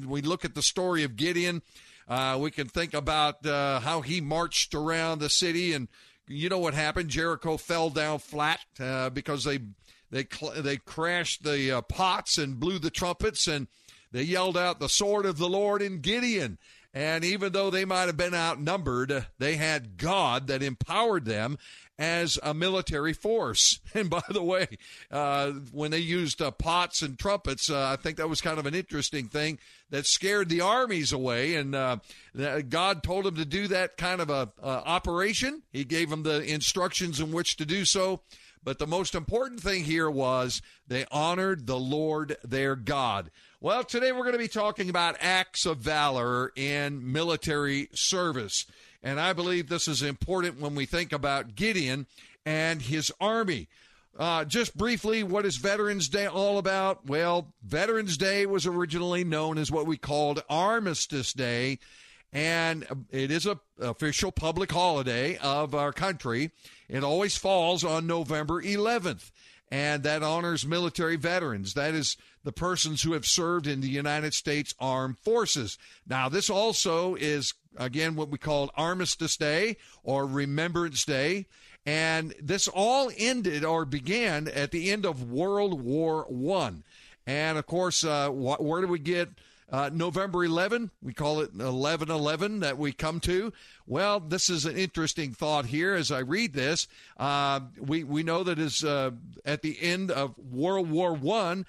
we look at the story of Gideon, uh, we can think about uh, how he marched around the city, and you know what happened? Jericho fell down flat uh, because they they cl- they crashed the uh, pots and blew the trumpets, and they yelled out the sword of the Lord in Gideon. And even though they might have been outnumbered, they had God that empowered them as a military force. And by the way, uh, when they used uh, pots and trumpets, uh, I think that was kind of an interesting thing that scared the armies away. And uh, God told them to do that kind of a operation. He gave them the instructions in which to do so. But the most important thing here was they honored the Lord their God. Well, today we're going to be talking about acts of valor in military service. And I believe this is important when we think about Gideon and his army. Uh, just briefly, what is Veterans Day all about? Well, Veterans Day was originally known as what we called Armistice Day, and it is a official public holiday of our country. It always falls on November 11th, and that honors military veterans. That is the persons who have served in the United States Armed Forces. Now, this also is again what we call Armistice Day or Remembrance Day. And this all ended or began at the end of World War One. And of course, uh, wh- where do we get uh, November 11? We call it 11 11 that we come to. Well, this is an interesting thought here as I read this. Uh, we, we know that is uh, at the end of World War One,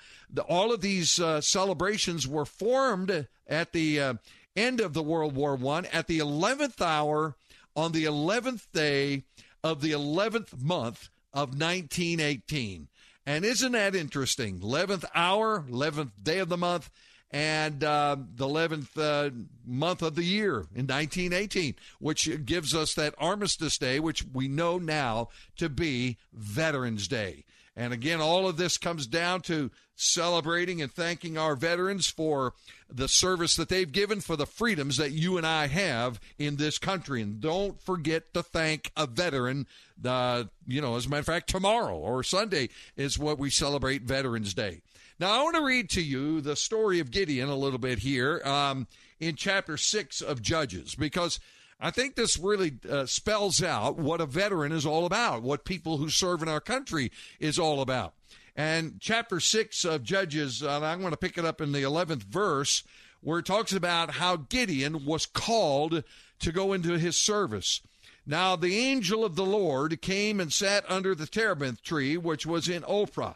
all of these uh, celebrations were formed at the uh, end of the World War One at the 11th hour on the 11th day of the 11th month of 1918. And isn't that interesting? 11th hour, 11th day of the month, and uh, the 11th uh, month of the year in 1918, which gives us that Armistice Day, which we know now to be Veterans Day. And again, all of this comes down to celebrating and thanking our veterans for the service that they've given for the freedoms that you and I have in this country. And don't forget to thank a veteran. Uh, you know, as a matter of fact, tomorrow or Sunday is what we celebrate Veterans Day. Now, I want to read to you the story of Gideon a little bit here um, in chapter 6 of Judges because I think this really uh, spells out what a veteran is all about, what people who serve in our country is all about. And chapter 6 of Judges, uh, I'm going to pick it up in the 11th verse, where it talks about how Gideon was called to go into his service. Now, the angel of the Lord came and sat under the terebinth tree, which was in Ophrah,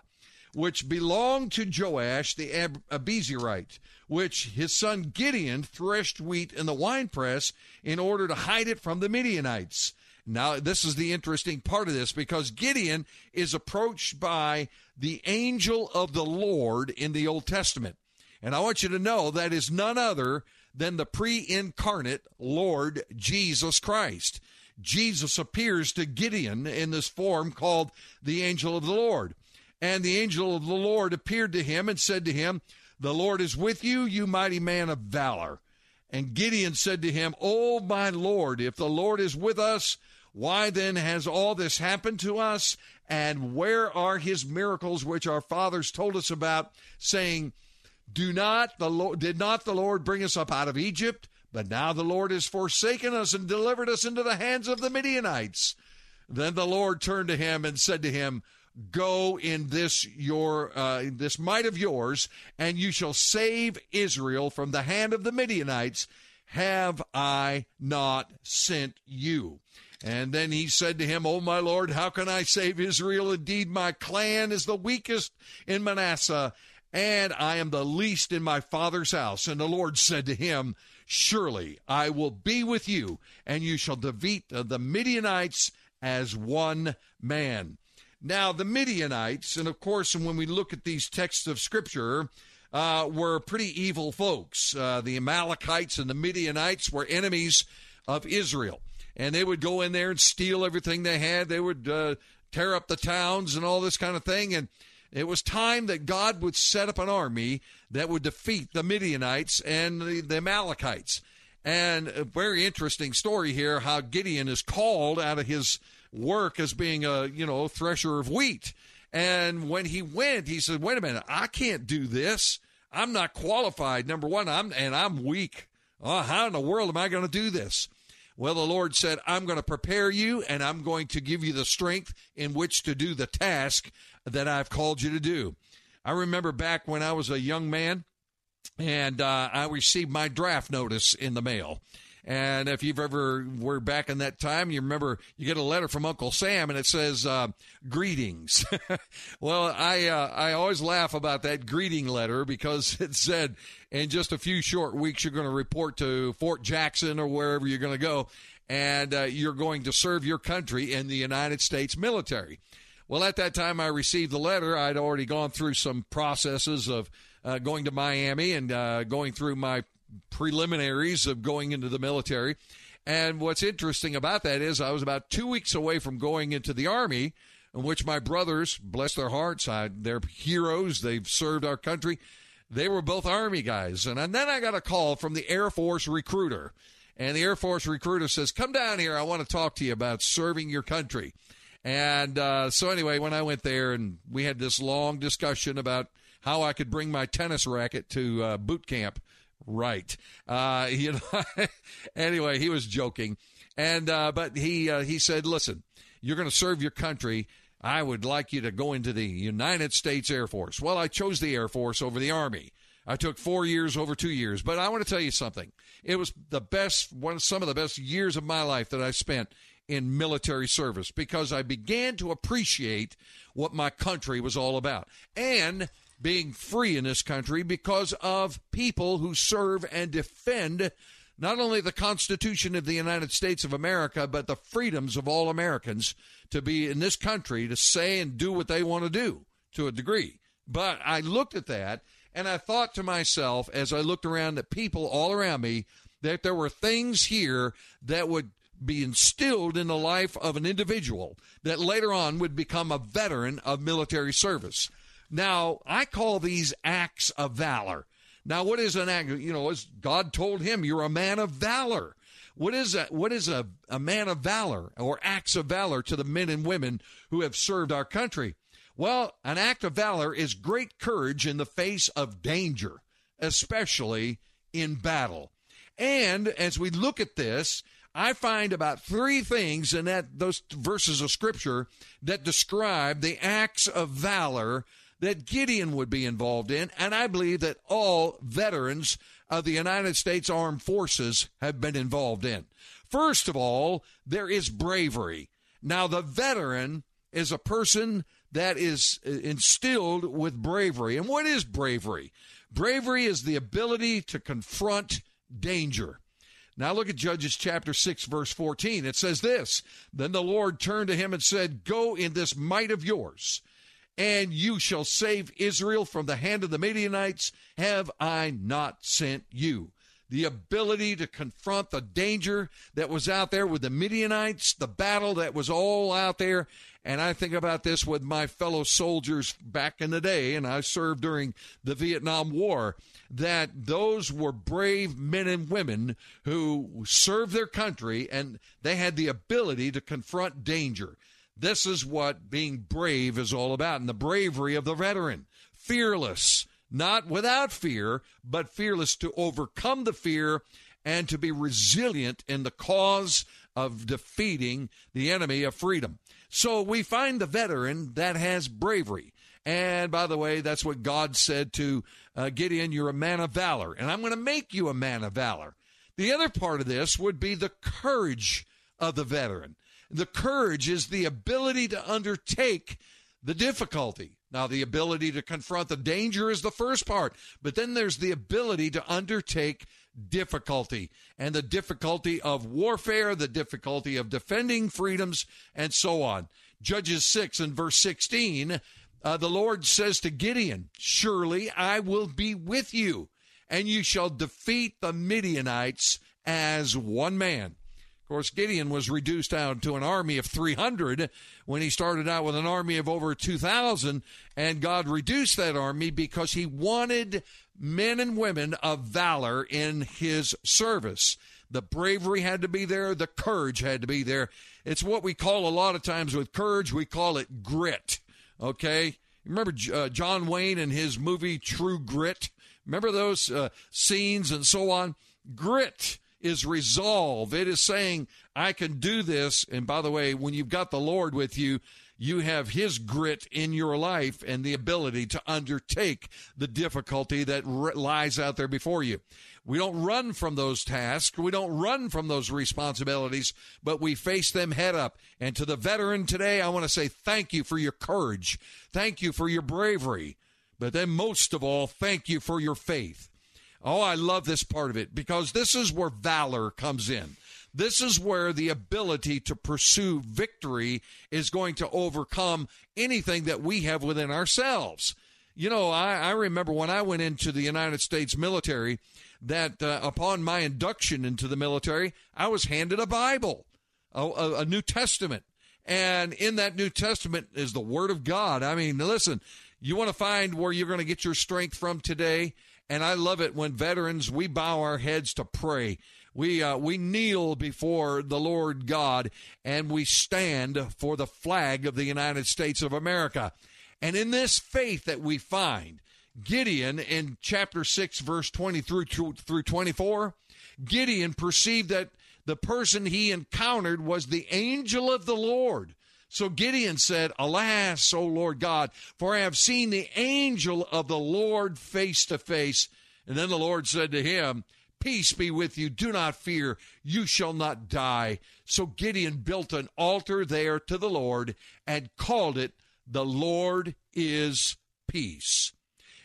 which belonged to Joash the Ab- Abiezrite which his son Gideon threshed wheat in the winepress in order to hide it from the Midianites. Now, this is the interesting part of this because Gideon is approached by the angel of the Lord in the Old Testament. And I want you to know that is none other than the pre incarnate Lord Jesus Christ. Jesus appears to Gideon in this form called the angel of the Lord. And the angel of the Lord appeared to him and said to him, the Lord is with you, you mighty man of valor. And Gideon said to him, Oh, my Lord, if the Lord is with us, why then has all this happened to us? And where are his miracles which our fathers told us about, saying, Do not the Lord did not the Lord bring us up out of Egypt? But now the Lord has forsaken us and delivered us into the hands of the Midianites. Then the Lord turned to him and said to him, go in this your uh, this might of yours, and you shall save Israel from the hand of the Midianites. Have I not sent you? And then he said to him, O my Lord, how can I save Israel? Indeed, my clan is the weakest in Manasseh, and I am the least in my father's house. And the Lord said to him, Surely I will be with you, and you shall defeat the Midianites as one man. Now, the Midianites, and of course, when we look at these texts of Scripture, uh, were pretty evil folks. Uh, the Amalekites and the Midianites were enemies of Israel. And they would go in there and steal everything they had. They would uh, tear up the towns and all this kind of thing. And it was time that God would set up an army that would defeat the Midianites and the, the Amalekites. And a very interesting story here how Gideon is called out of his work as being a, you know, thresher of wheat. And when he went, he said, wait a minute, I can't do this. I'm not qualified. Number one, I'm and I'm weak. Oh, how in the world am I going to do this? Well, the Lord said, I'm going to prepare you and I'm going to give you the strength in which to do the task that I've called you to do. I remember back when I was a young man and uh, I received my draft notice in the mail. And if you've ever were back in that time, you remember you get a letter from Uncle Sam and it says uh, greetings. well, I uh, I always laugh about that greeting letter because it said in just a few short weeks you're going to report to Fort Jackson or wherever you're going to go, and uh, you're going to serve your country in the United States military. Well, at that time I received the letter, I'd already gone through some processes of uh, going to Miami and uh, going through my preliminaries of going into the military. And what's interesting about that is I was about two weeks away from going into the Army, in which my brothers, bless their hearts, I, they're heroes, they've served our country. They were both Army guys. And, then I got a call from the Air Force recruiter. And the Air Force recruiter says, Come down here. I want to talk to you about serving your country. And uh, so, anyway, when I went there and we had this long discussion about how I could bring my tennis racket to uh, boot camp right. Uh, you know, anyway, he was joking, and uh, but he uh, he said, "Listen, you're going to serve your country. I would like you to go into the United States Air Force." Well, I chose the Air Force over the Army. I took four years over two years, but I want to tell you something. It was the best, one some of the best years of my life that I spent in military service because I began to appreciate what my country was all about. And being free in this country because of people who serve and defend not only the Constitution of the United States of America, but the freedoms of all Americans to be in this country to say and do what they want to do to a degree. But I looked at that and I thought to myself as I looked around at people all around me that there were things here that would be instilled in the life of an individual that later on would become a veteran of military service. Now, I call these acts of valor. Now, what is an act? You know, as God told him, you're a man of valor. What is a, what is a, a man of valor or acts of valor to the men and women who have served our country? Well, an act of valor is great courage in the face of danger, especially in battle. And as we look at this, I find about three things in that those verses of scripture that describe the acts of valor that Gideon would be involved in, and I believe that all veterans of the United States Armed Forces have been involved in. First of all, there is bravery. Now, the veteran is a person that is uh, instilled with bravery. And what is bravery? Bravery is the ability to confront danger. Now look at Judges chapter 6, verse 14. It says this Then the Lord turned to him and said, Go in this might of yours and you shall save Israel from the hand of the Midianites. Have I not sent you? The ability to confront the danger that was out there with the Midianites, the battle that was all out there. And I think about this with my fellow soldiers back in the day, and I served during the Vietnam War, that those were brave men and women who served their country and they had the ability to confront danger. This is what being brave is all about, and the bravery of the veteran. Fearless, not without fear, but fearless to overcome the fear and to be resilient in the cause of defeating the enemy of freedom. So we find the veteran that has bravery. And by the way, that's what God said to uh, Gideon you're a man of valor, and I'm going to make you a man of valor. The other part of this would be the courage of the veteran. The courage is the ability to undertake the difficulty. Now, the ability to confront the danger is the first part, but then there's the ability to undertake difficulty and the difficulty of warfare, the difficulty of defending freedoms, and so on. Judges 6 and verse 16, uh, the Lord says to Gideon, Surely I will be with you, and you shall defeat the Midianites as one man. Of course, Gideon was reduced down to an army of 300 when he started out with an army of over 2,000, and God reduced that army because he wanted men and women of valor in his service. The bravery had to be there, the courage had to be there. It's what we call a lot of times with courage, we call it grit. Okay? Remember uh, John Wayne and his movie True Grit? Remember those uh, scenes and so on? Grit is resolve. It is saying, I can do this. And by the way, when you've got the Lord with you, you have his grit in your life and the ability to undertake the difficulty that lies out there before you. We don't run from those tasks. We don't run from those responsibilities, but we face them head up. And to the veteran today, I want to say thank you for your courage. Thank you for your bravery. But then most of all, thank you for your faith. Oh, I love this part of it because this is where valor comes in. This is where the ability to pursue victory is going to overcome anything that we have within ourselves. You know, I, I remember when I went into the United States military that uh, upon my induction into the military, I was handed a Bible, a, a, a New Testament. And in that New Testament is the Word of God. I mean, listen, you want to find where you're going to get your strength from today? And I love it when veterans, we bow our heads to pray. We, uh, we kneel before the Lord God and we stand for the flag of the United States of America. And in this faith that we find, Gideon in chapter 6, verse 20 through, through 24, Gideon perceived that the person he encountered was the angel of the Lord. So Gideon said, Alas, O Lord God, for I have seen the angel of the Lord face to face. And then the Lord said to him, Peace be with you. Do not fear. You shall not die. So Gideon built an altar there to the Lord and called it, The Lord is Peace.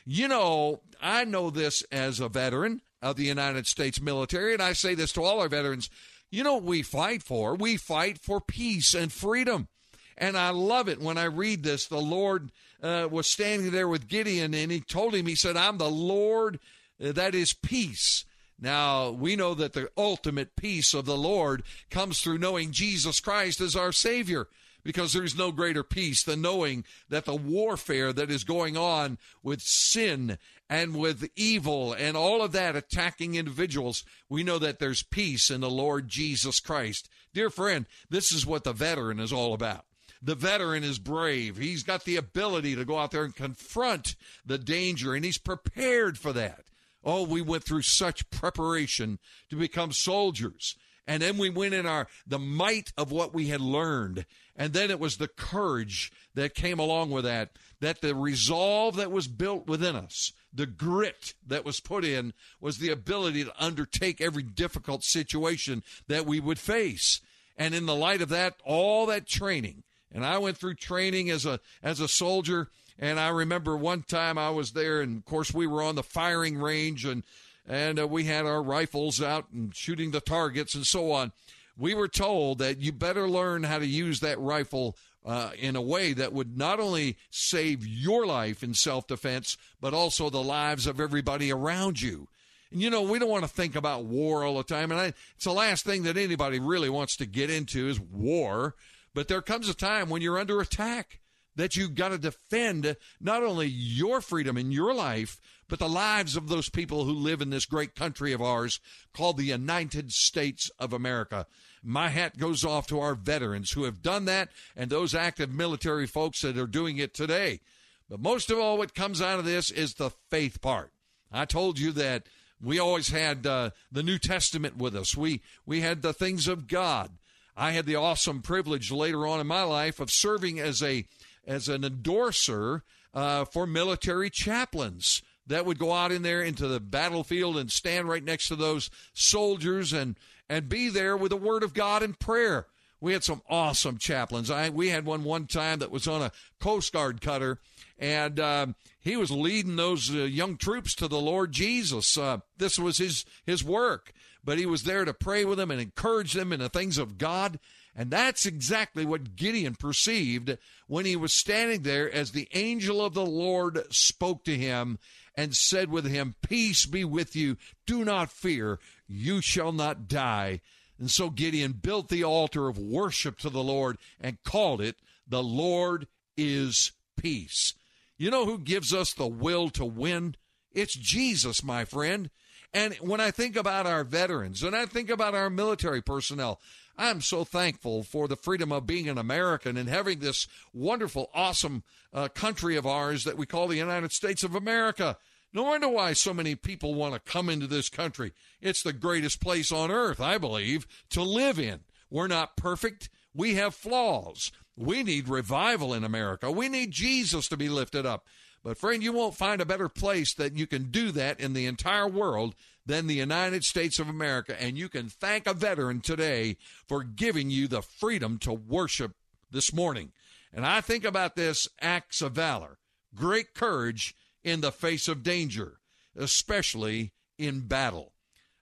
You know, I know this as a veteran of the United States military, and I say this to all our veterans. You know what we fight for? We fight for peace and freedom. And I love it when I read this. The Lord uh, was standing there with Gideon, and he told him, He said, I'm the Lord uh, that is peace. Now, we know that the ultimate peace of the Lord comes through knowing Jesus Christ as our Savior because there's no greater peace than knowing that the warfare that is going on with sin and with evil and all of that attacking individuals, we know that there's peace in the Lord Jesus Christ. Dear friend, this is what the veteran is all about. The veteran is brave. He's got the ability to go out there and confront the danger, and he's prepared for that. Oh, we went through such preparation to become soldiers. And then we went in our the might of what we had learned. And then it was the courage that came along with that, that the resolve that was built within us, the grit that was put in, was the ability to undertake every difficult situation that we would face. And in the light of that, all that training, and I went through training as a as a soldier and I remember one time I was there, and of course we were on the firing range, and and uh, we had our rifles out and shooting the targets and so on. We were told that you better learn how to use that rifle uh, in a way that would not only save your life in self defense, but also the lives of everybody around you. And you know, we don't want to think about war all the time, and I, it's the last thing that anybody really wants to get into is war. But there comes a time when you're under attack that you've got to defend not only your freedom in your life, but the lives of those people who live in this great country of ours called the United States of America. My hat goes off to our veterans who have done that and those active military folks that are doing it today. But most of all, what comes out of this is the faith part. I told you that we always had uh, the New Testament with us. We we had the things of God. I had the awesome privilege later on in my life of serving as a as an endorser uh, for military chaplains that would go out in there into the battlefield and stand right next to those soldiers and and be there with the word of God and prayer. We had some awesome chaplains. I we had one one time that was on a Coast Guard cutter, and um, he was leading those uh, young troops to the Lord Jesus. Uh, this was his his work, but he was there to pray with them and encourage them in the things of God. And that's exactly what Gideon perceived when he was standing there as the angel of the Lord spoke to him and said with him, Peace be with you. Do not fear. You shall not die. And so Gideon built the altar of worship to the Lord and called it, The Lord is Peace. You know who gives us the will to win? It's Jesus, my friend. And when I think about our veterans and I think about our military personnel, I'm so thankful for the freedom of being an American and having this wonderful, awesome uh, country of ours that we call the United States of America. No wonder why so many people want to come into this country. It's the greatest place on earth, I believe, to live in. We're not perfect. We have flaws. We need revival in America. We need Jesus to be lifted up. But, friend, you won't find a better place that you can do that in the entire world than the United States of America. And you can thank a veteran today for giving you the freedom to worship this morning. And I think about this acts of valor, great courage in the face of danger, especially in battle.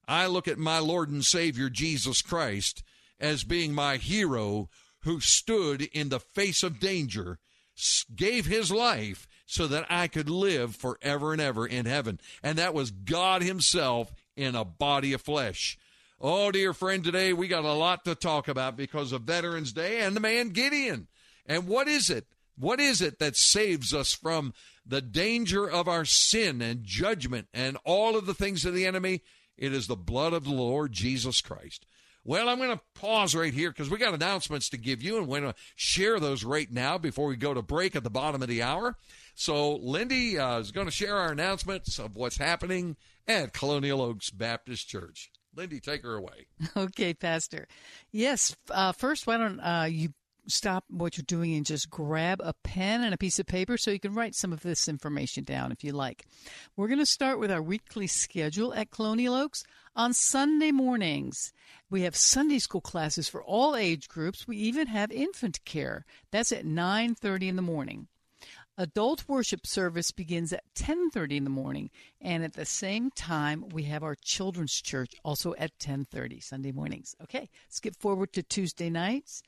I look at my Lord and Savior Jesus Christ as being my hero who stood in the face of danger, gave his life so that I could live forever and ever in heaven. And that was God Himself in a body of flesh. Oh, dear friend, today we got a lot to talk about because of Veterans Day and the man Gideon. And what is it? What is it that saves us from the danger of our sin and judgment and all of the things of the enemy? It is the blood of the Lord Jesus Christ. Well, I'm going to pause right here because we got announcements to give you, and we're going to share those right now before we go to break at the bottom of the hour. So, Lindy uh, is going to share our announcements of what's happening at Colonial Oaks Baptist Church. Lindy, take her away. Okay, Pastor. Yes, uh, first, why don't uh, you stop what you're doing and just grab a pen and a piece of paper so you can write some of this information down if you like. We're going to start with our weekly schedule at Colonial Oaks on Sunday mornings. We have Sunday school classes for all age groups. We even have infant care. That's at 9:30 in the morning. Adult worship service begins at 10:30 in the morning, and at the same time we have our children's church also at 10:30 Sunday mornings. Okay, skip forward to Tuesday nights.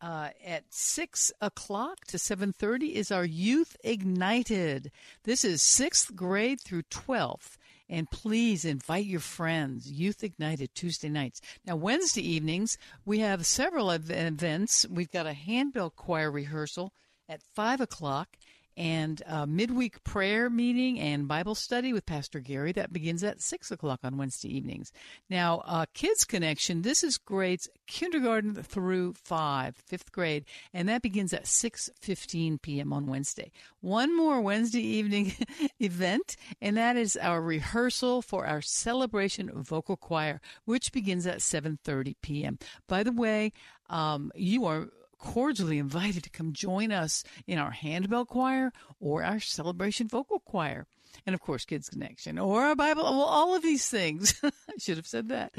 Uh, at six o'clock to seven thirty is our Youth Ignited. This is sixth grade through twelfth, and please invite your friends. Youth Ignited Tuesday nights. Now Wednesday evenings we have several events. We've got a handbell choir rehearsal at five o'clock and midweek prayer meeting and Bible study with Pastor Gary. That begins at 6 o'clock on Wednesday evenings. Now, uh, Kids Connection, this is grades kindergarten through 5, fifth grade, and that begins at 6.15 p.m. on Wednesday. One more Wednesday evening event, and that is our rehearsal for our Celebration Vocal Choir, which begins at 7.30 p.m. By the way, um, you are cordially invited to come join us in our handbell choir or our celebration vocal choir. And of course, Kids Connection or our Bible, well, all of these things. I should have said that.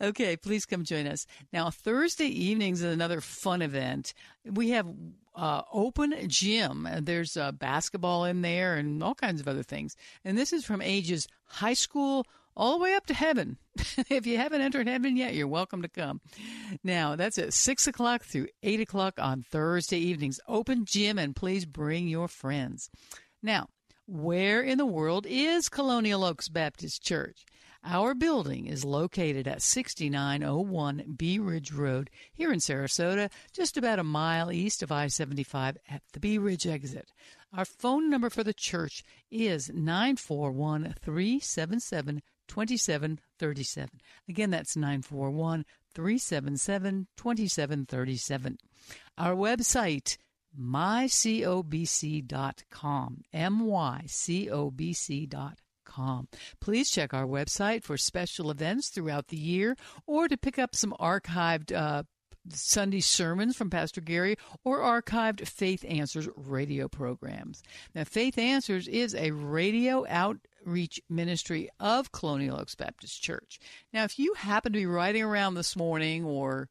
Okay, please come join us. Now, Thursday evenings is another fun event. We have uh, open gym. There's uh, basketball in there and all kinds of other things. And this is from ages high school all the way up to heaven. if you haven't entered heaven yet, you're welcome to come. Now, that's at 6 o'clock through 8 o'clock on Thursday evenings. Open gym, and please bring your friends. Now, where in the world is Colonial Oaks Baptist Church? Our building is located at 6901 Bee Ridge Road here in Sarasota, just about a mile east of I 75 at the Bee Ridge exit. Our phone number for the church is 941 377 2737. Again, that's 941 377 2737. Our website, mycobc.com. M-Y-C-O-B-C.com. Please check our website for special events throughout the year or to pick up some archived uh, Sunday sermons from Pastor Gary or archived Faith Answers radio programs. Now, Faith Answers is a radio outreach ministry of Colonial Oaks Baptist Church. Now, if you happen to be riding around this morning or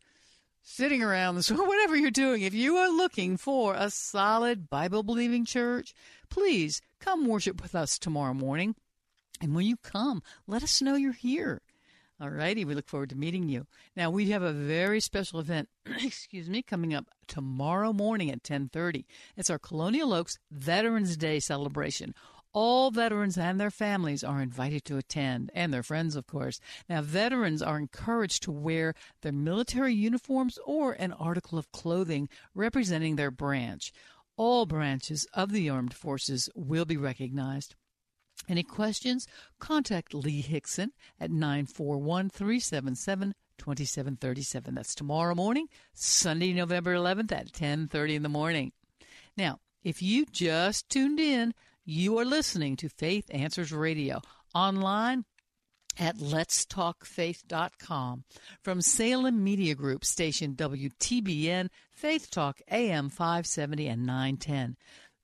sitting around this or whatever you're doing, if you are looking for a solid Bible believing church, please come worship with us tomorrow morning. And when you come, let us know you're here. All righty, we look forward to meeting you. Now we have a very special event, excuse me, coming up tomorrow morning at 10:30. It's our Colonial Oaks Veterans Day celebration. All veterans and their families are invited to attend, and their friends, of course. Now, veterans are encouraged to wear their military uniforms or an article of clothing representing their branch. All branches of the armed forces will be recognized. Any questions? Contact Lee Hickson at 941 377 2737. That's tomorrow morning, Sunday, November 11th at 10:30 in the morning. Now, if you just tuned in, You are listening to Faith Answers Radio online at letstalkfaith.com. From Salem Media Group, station WTBN, Faith Talk AM 570 and 910.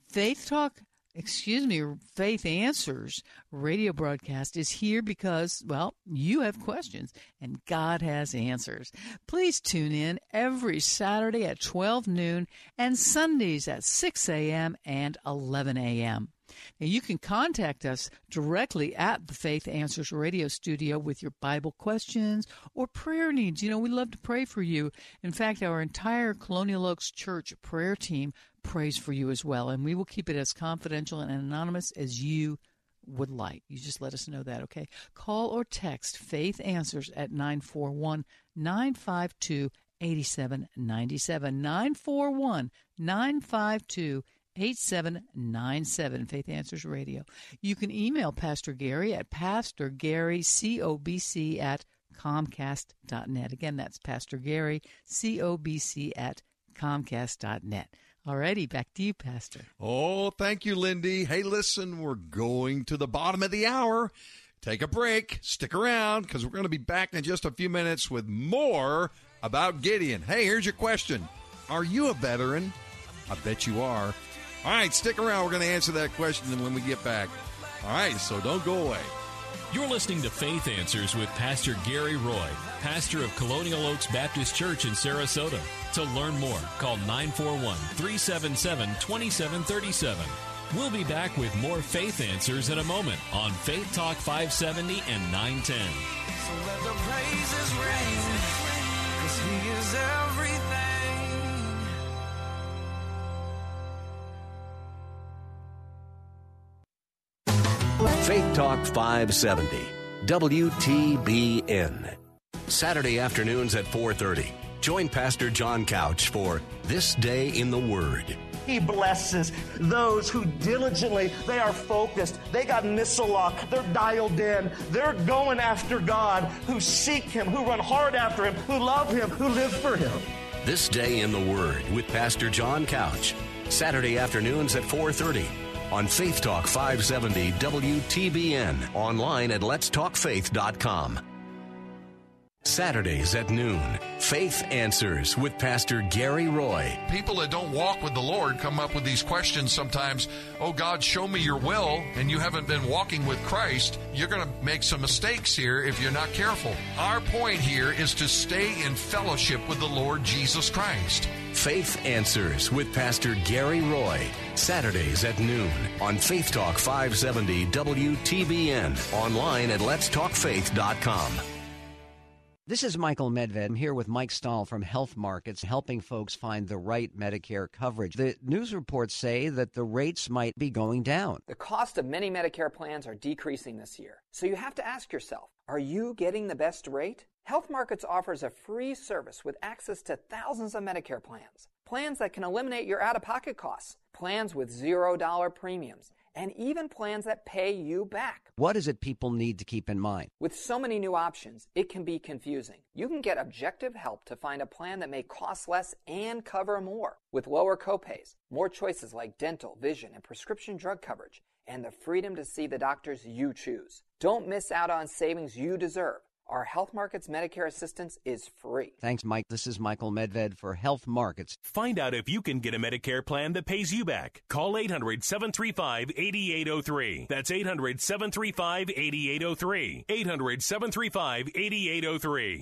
Faith Talk excuse me, Faith Answers radio broadcast is here because, well, you have questions and God has answers. Please tune in every Saturday at 12 noon and Sundays at 6 a.m. and 11 a.m. Now, you can contact us directly at the Faith Answers radio studio with your Bible questions or prayer needs. You know, we love to pray for you. In fact, our entire Colonial Oaks Church prayer team prays for you as well, and we will keep it as confidential and anonymous as you would like. You just let us know that, okay? Call or text Faith Answers at 941 952 8797. 941 952 8797 Faith Answers Radio. You can email Pastor Gary at pastorgarycobc at comcast.net. Again, that's Pastor Gary, C-O-B-C at comcast.net. Alrighty, back to you, Pastor. Oh, thank you, Lindy. Hey, listen, we're going to the bottom of the hour. Take a break. Stick around because we're going to be back in just a few minutes with more about Gideon. Hey, here's your question Are you a veteran? I bet you are. All right, stick around. We're going to answer that question when we get back. All right, so don't go away. You're listening to Faith Answers with Pastor Gary Roy, pastor of Colonial Oaks Baptist Church in Sarasota. To learn more, call 941 377 2737. We'll be back with more Faith Answers in a moment on Faith Talk 570 and 910. So let the praises ring, because He is everything. Faith Talk 570, WTBN. Saturday afternoons at 4:30. Join Pastor John Couch for This Day in the Word. He blesses those who diligently, they are focused. They got missile lock. They're dialed in. They're going after God, who seek Him, who run hard after Him, who love Him, who live for Him. This Day in the Word with Pastor John Couch. Saturday afternoons at 4:30 on Faith Talk 570 WTBN, online at letstalkfaith.com. Saturdays at noon, Faith Answers with Pastor Gary Roy. People that don't walk with the Lord come up with these questions sometimes. Oh, God, show me your will, and you haven't been walking with Christ. You're going to make some mistakes here if you're not careful. Our point here is to stay in fellowship with the Lord Jesus Christ. Faith Answers with Pastor Gary Roy. Saturdays at noon on Faith Talk 570 WTBN. Online at letstalkfaith.com. This is Michael Medved. I'm here with Mike Stahl from Health Markets, helping folks find the right Medicare coverage. The news reports say that the rates might be going down. The cost of many Medicare plans are decreasing this year. So you have to ask yourself are you getting the best rate? Health Markets offers a free service with access to thousands of Medicare plans. Plans that can eliminate your out of pocket costs, plans with $0 premiums and even plans that pay you back. What is it people need to keep in mind? With so many new options, it can be confusing. You can get objective help to find a plan that may cost less and cover more. With lower copays, more choices like dental, vision, and prescription drug coverage, and the freedom to see the doctors you choose. Don't miss out on savings you deserve. Our Health Markets Medicare assistance is free. Thanks, Mike. This is Michael Medved for Health Markets. Find out if you can get a Medicare plan that pays you back. Call 800 735 8803. That's 800 735 8803. 800 735 8803.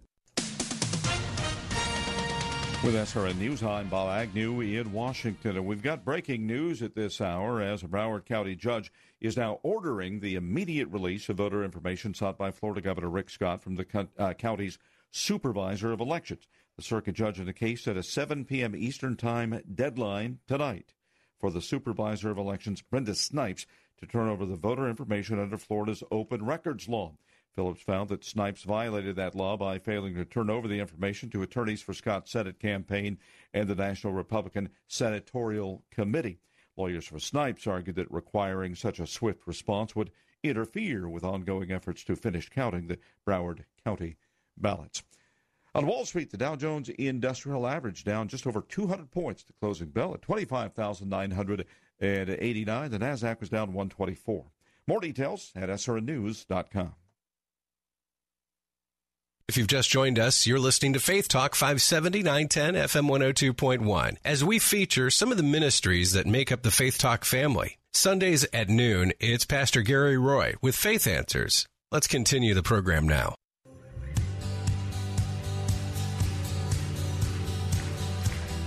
With SRN News, I'm Bob Agnew in Washington, and we've got breaking news at this hour as a Broward County judge is now ordering the immediate release of voter information sought by Florida Governor Rick Scott from the uh, county's supervisor of elections. The circuit judge in the case set a 7 p.m. Eastern Time deadline tonight for the supervisor of elections, Brenda Snipes, to turn over the voter information under Florida's open records law. Phillips found that Snipes violated that law by failing to turn over the information to attorneys for Scott's Senate campaign and the National Republican Senatorial Committee. Lawyers for Snipes argued that requiring such a swift response would interfere with ongoing efforts to finish counting the Broward County ballots. On Wall Street, the Dow Jones Industrial Average down just over 200 points to closing bell at 25,989. The Nasdaq was down 124. More details at srnnews.com. If you've just joined us, you're listening to Faith Talk 570 910 FM 102.1 as we feature some of the ministries that make up the Faith Talk family. Sundays at noon, it's Pastor Gary Roy with Faith Answers. Let's continue the program now.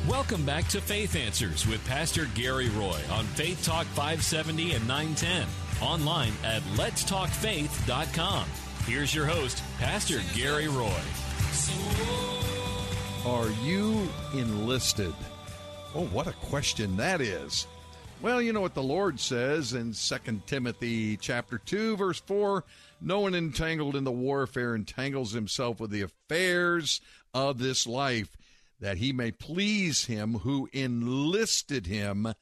Welcome back to Faith Answers with Pastor Gary Roy on Faith Talk 570 and 910. Online at letstalkfaith.com. Here's your host, Pastor Gary Roy. Are you enlisted? Oh, what a question that is. Well, you know what the Lord says in 2 Timothy chapter 2 verse 4, no one entangled in the warfare entangles himself with the affairs of this life that he may please him who enlisted him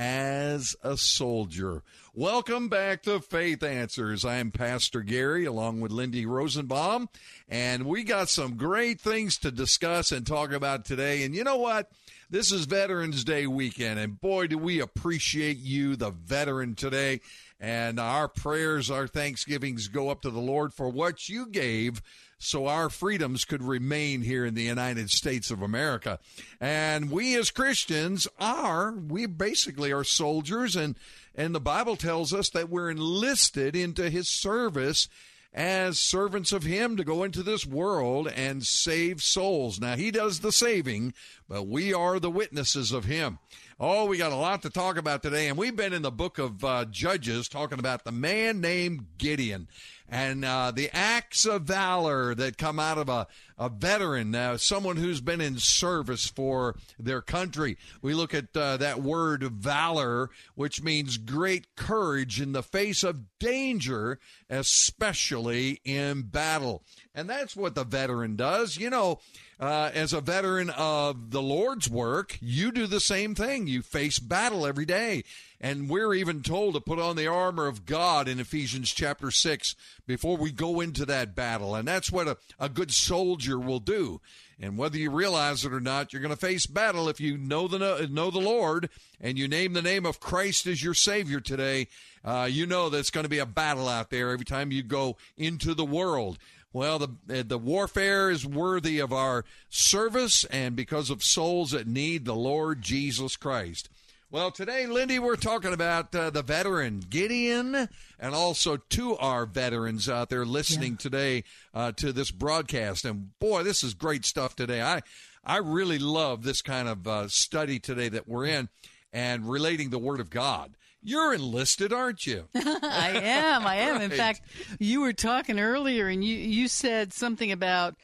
as a soldier. Welcome back to Faith Answers. I'm Pastor Gary along with Lindy Rosenbaum, and we got some great things to discuss and talk about today. And you know what? This is Veterans Day weekend, and boy, do we appreciate you, the veteran, today. And our prayers, our thanksgivings go up to the Lord for what you gave so our freedoms could remain here in the United States of America. And we as Christians are, we basically are soldiers and and the Bible tells us that we're enlisted into his service as servants of him to go into this world and save souls. Now, he does the saving, but we are the witnesses of him. Oh, we got a lot to talk about today, and we've been in the book of uh, Judges talking about the man named Gideon and uh, the acts of valor that come out of a, a veteran, uh, someone who's been in service for their country. We look at uh, that word valor, which means great courage in the face of danger, especially in battle. And that's what the veteran does. You know, uh, as a veteran of the Lord's work, you do the same thing. You face battle every day. And we're even told to put on the armor of God in Ephesians chapter 6 before we go into that battle. And that's what a, a good soldier will do. And whether you realize it or not, you're going to face battle if you know the know the Lord and you name the name of Christ as your Savior today. Uh, you know there's going to be a battle out there every time you go into the world. Well, the the warfare is worthy of our service, and because of souls that need the Lord Jesus Christ. Well, today, Lindy, we're talking about uh, the veteran Gideon, and also to our veterans out there listening yeah. today uh, to this broadcast. And boy, this is great stuff today. I I really love this kind of uh, study today that we're in, and relating the Word of God. You're enlisted, aren't you? I am. I am. right. In fact, you were talking earlier, and you you said something about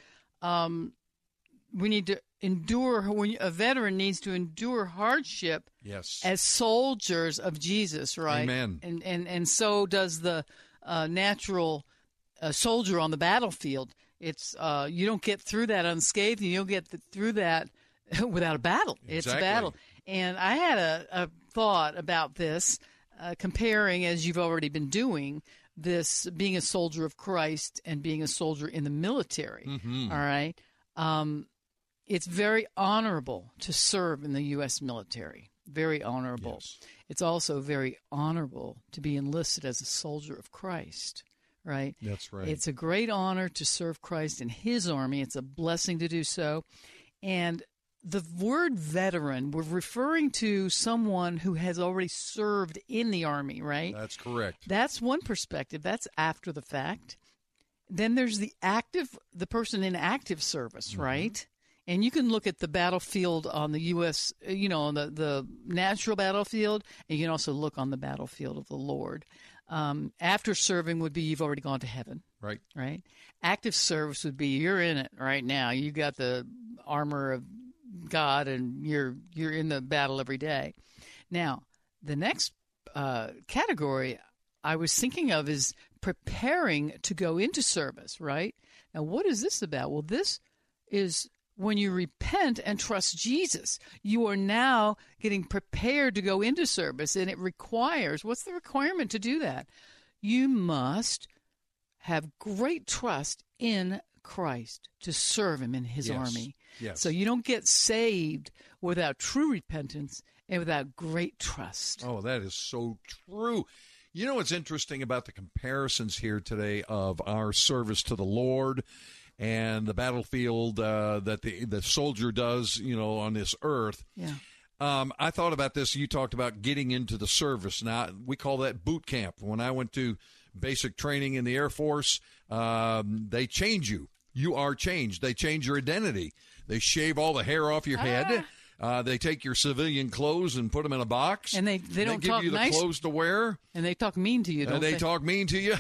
um, we need to endure when a veteran needs to endure hardship yes. as soldiers of jesus right? Amen. And and and so does the uh, natural uh, soldier on the battlefield. It's uh, you don't get through that unscathed and you don't get through that without a battle. Exactly. it's a battle. And i had a, a thought about this uh, comparing as you've already been doing this being a soldier of christ and being a soldier in the military. Mm-hmm. all right? Um, it's very honorable to serve in the U.S. military. Very honorable. Yes. It's also very honorable to be enlisted as a soldier of Christ. right? That's right. It's a great honor to serve Christ in His army. It's a blessing to do so. And the word veteran, we're referring to someone who has already served in the army, right? That's correct. That's one perspective. That's after the fact. Then there's the active, the person in active service, Mm-hmm. right? And you can look at the battlefield on the U.S., uh, you know, on the, the natural battlefield, and you can also look on the battlefield of the Lord. Um, after serving would be you've already gone to heaven, Right. right? Active service would be you're in it right now. You got the armor of God, and you're you're in the battle every day. Now, the next uh, category I was thinking of is preparing to go into service. Right now, what is this about? Well, this is when you repent and trust Jesus, you are now getting prepared to go into service, and it requires what's the requirement to do that? You must have great trust in Christ to serve Him in His Yes. army. Yes. So you don't get saved without true repentance and without great trust. Oh, that is so true. You know what's interesting about the comparisons here today of our service to the Lord and the battlefield uh, that the the soldier does, you know, on this earth. Yeah. Um, I thought about this. You talked about getting into the service. Now we call that boot camp. When I went to basic training in the Air Force, um, they change you. You are changed. They change your identity. They shave all the hair off your head. Uh, they take your civilian clothes and put them in a box. And they- they don't give talk you the nice- clothes to wear. And they talk mean to you, don't And they, talk mean to you.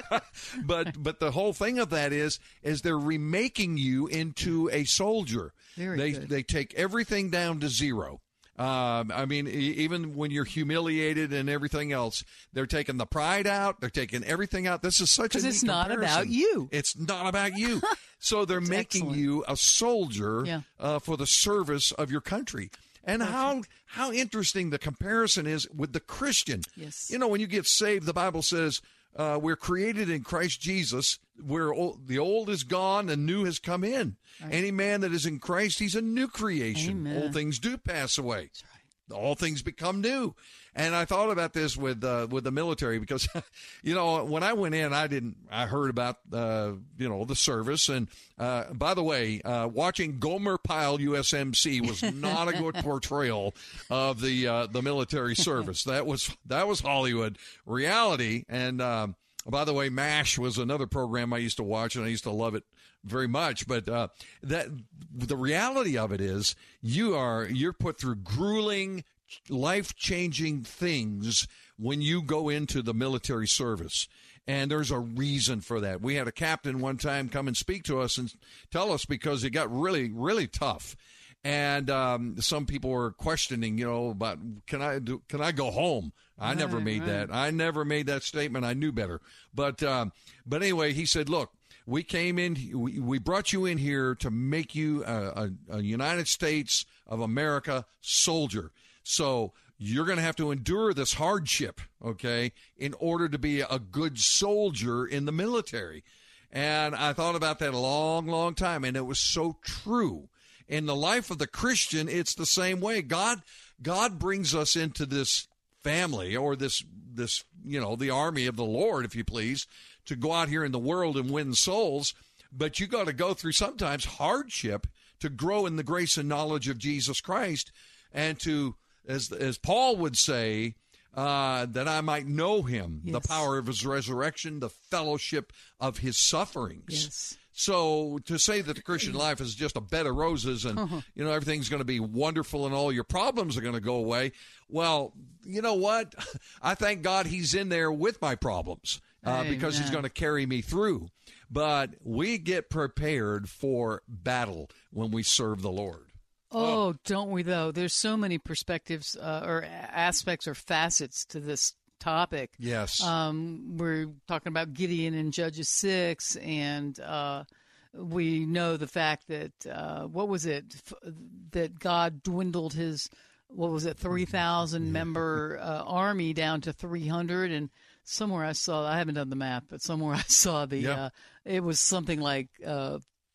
but but the whole thing of that is is they're remaking you into a soldier. Very they good. they take everything down to zero. Um, I mean, even when you're humiliated and everything else, they're taking the pride out. They're taking everything out. This is such a it's not about you. It's not about you. so they're making excellent. you a soldier Yeah. uh, for the service of your country. And how how interesting the comparison is with the Christian. Yes. You know, when you get saved, the Bible says uh, we're created in Christ Jesus. Where old, the old is gone and new has come in. Any man that is in Christ, he's a new creation. Amen. Old things do pass away. All things become new. And I thought about this with uh, with the military because, you know, when I went in, I didn't. I heard about uh, you know the service, and uh, by the way, uh, watching Gomer Pyle USMC was not a good portrayal of the uh, the military service. That was that was Hollywood reality. And um, by the way, MASH was another program I used to watch, and I used to love it very much. But uh, that the reality of it is, you are you're put through grueling, life changing things when you go into the military service. And there's a reason for that. We had a captain one time come and speak to us and tell us because it got really, really tough. And um, some people were questioning, you know, about can I do, can I go home? I never made right. that. I never made that statement. I knew better. But um, but anyway, he said, look, we came in, we, we brought you in here to make you a, a, a United States of America soldier. So you're going to have to endure this hardship, okay, in order to be a good soldier in the military. And I thought about that a long, long time, and it was so true. In the life of the Christian, it's the same way. God, God brings us into this family or this, this, you know, the army of the Lord, if you please, to go out here in the world and win souls. But you got to go through sometimes hardship to grow in the grace and knowledge of Jesus Christ and to, as, as Paul would say, uh, that I might know him, the power of his resurrection, the fellowship of his sufferings. Yes. So to say that the Christian life is just a bed of roses and you know everything's going to be wonderful and all your problems are going to go away, well, you know what? I thank God He's in there with my problems uh, because He's going to carry me through. But we get prepared for battle when we serve the Lord. Oh, don't we though? There's so many perspectives uh, or aspects or facets to this topic. Yes. Um, we're talking about Gideon in Judges six, and uh, we know the fact that uh, what was it F- that God dwindled his what was it three thousand member uh, army down to three hundred, and somewhere I saw I haven't done the math, but somewhere I saw the Yeah. uh, it was something like.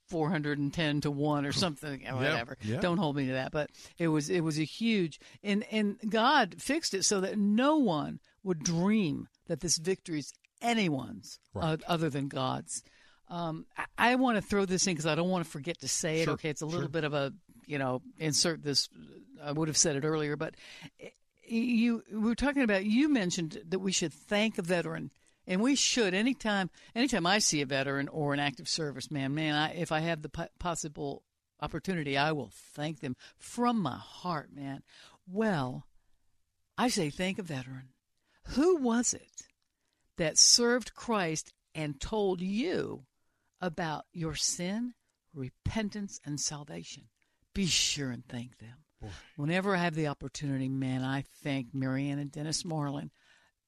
Uh, 410 to 1 or something or whatever yeah. don't hold me to that but it was it was a huge and and god fixed it so that no one would dream that this victory is anyone's Right. uh, other than God's. Um, I, I want to throw this in because I don't want to forget to say it. Sure, Okay, it's a little sure. bit of a you know insert this. I would have said it earlier, but you we were talking about. You mentioned that we should thank a veteran, and we should anytime. Anytime I see a veteran or an active serviceman, man, man, I, if I have the po- possible opportunity, I will thank them from my heart, man. Well, I say thank a veteran. Who was it that served Christ and told you about your sin, repentance, and salvation? Be sure and thank them. Whenever I have the opportunity, man, I thank Marianne and Dennis Marlin.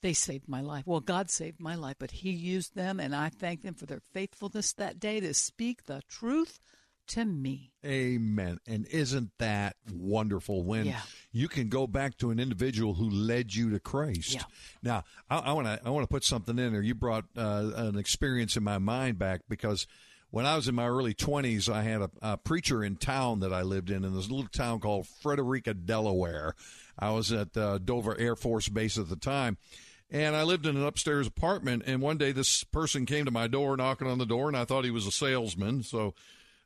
They saved my life. Well, God saved my life, but He used them, and I thank them for their faithfulness that day to speak the truth to me. Amen. And isn't that wonderful when Yeah. you can go back to an individual who led you to Christ? Yeah. Now, I want to I want to put something in there. You brought uh, an experience in my mind back because when I was in my early 20s, I had a, a preacher in town that I lived in, in this little town called Frederica, Delaware. I was at uh, Dover Air Force Base at the time. And I lived in an upstairs apartment. And one day, this person came to my door, knocking on the door, and I thought he was a salesman. So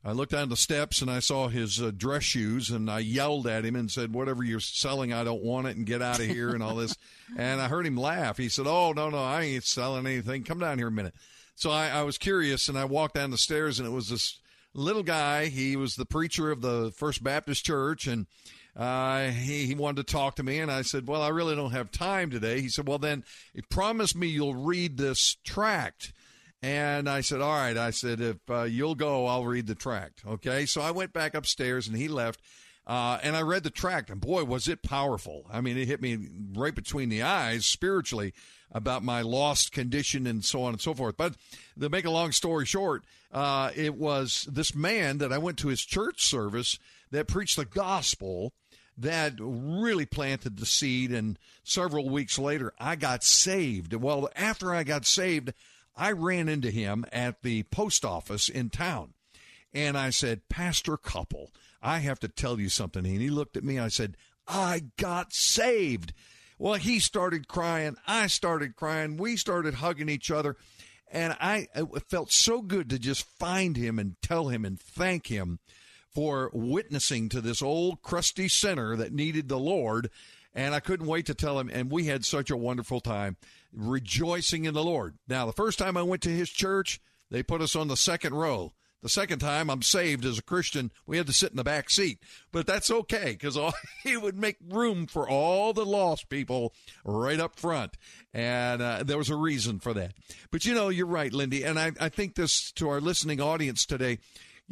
I looked down the steps and I saw his uh, dress shoes, and I yelled at him and said, "Whatever you're selling, I don't want it, and get out of here," and all this. and I heard him laugh. He said, "Oh no, no, I ain't selling anything. Come down here a minute." So I, I was curious, and I walked down the stairs, and it was this little guy. He was the preacher of the First Baptist Church, and uh, he, he wanted to talk to me, and I said, "Well, I really don't have time today." He said, "Well, then, promise me you'll read this tract." And I said, "All right." I said, "If uh, you'll go, I'll read the tract." Okay. So I went back upstairs, and he left. Uh, and I read the tract, and boy, was it powerful. I mean, it hit me right between the eyes spiritually about my lost condition and so on and so forth. But to make a long story short, uh, it was this man that I went to his church service that preached the gospel that really planted the seed. And several weeks later, I got saved. Well, after I got saved, I ran into him at the post office in town. And I said, Pastor Couple, I have to tell you something. And he looked at me. I said, I got saved. Well, he started crying. I started crying. We started hugging each other. And I felt so good to just find him and tell him and thank him for witnessing to this old crusty sinner that needed the Lord. And I couldn't wait to tell him. And we had such a wonderful time rejoicing in the Lord. Now, the first time I went to his church, they put us on the second row. The second time I'm saved as a Christian, we had to sit in the back seat. But that's okay because he would make room for all the lost people right up front. And uh, there was a reason for that. But you know, you're right, Lindy. And I, I think this to our listening audience today.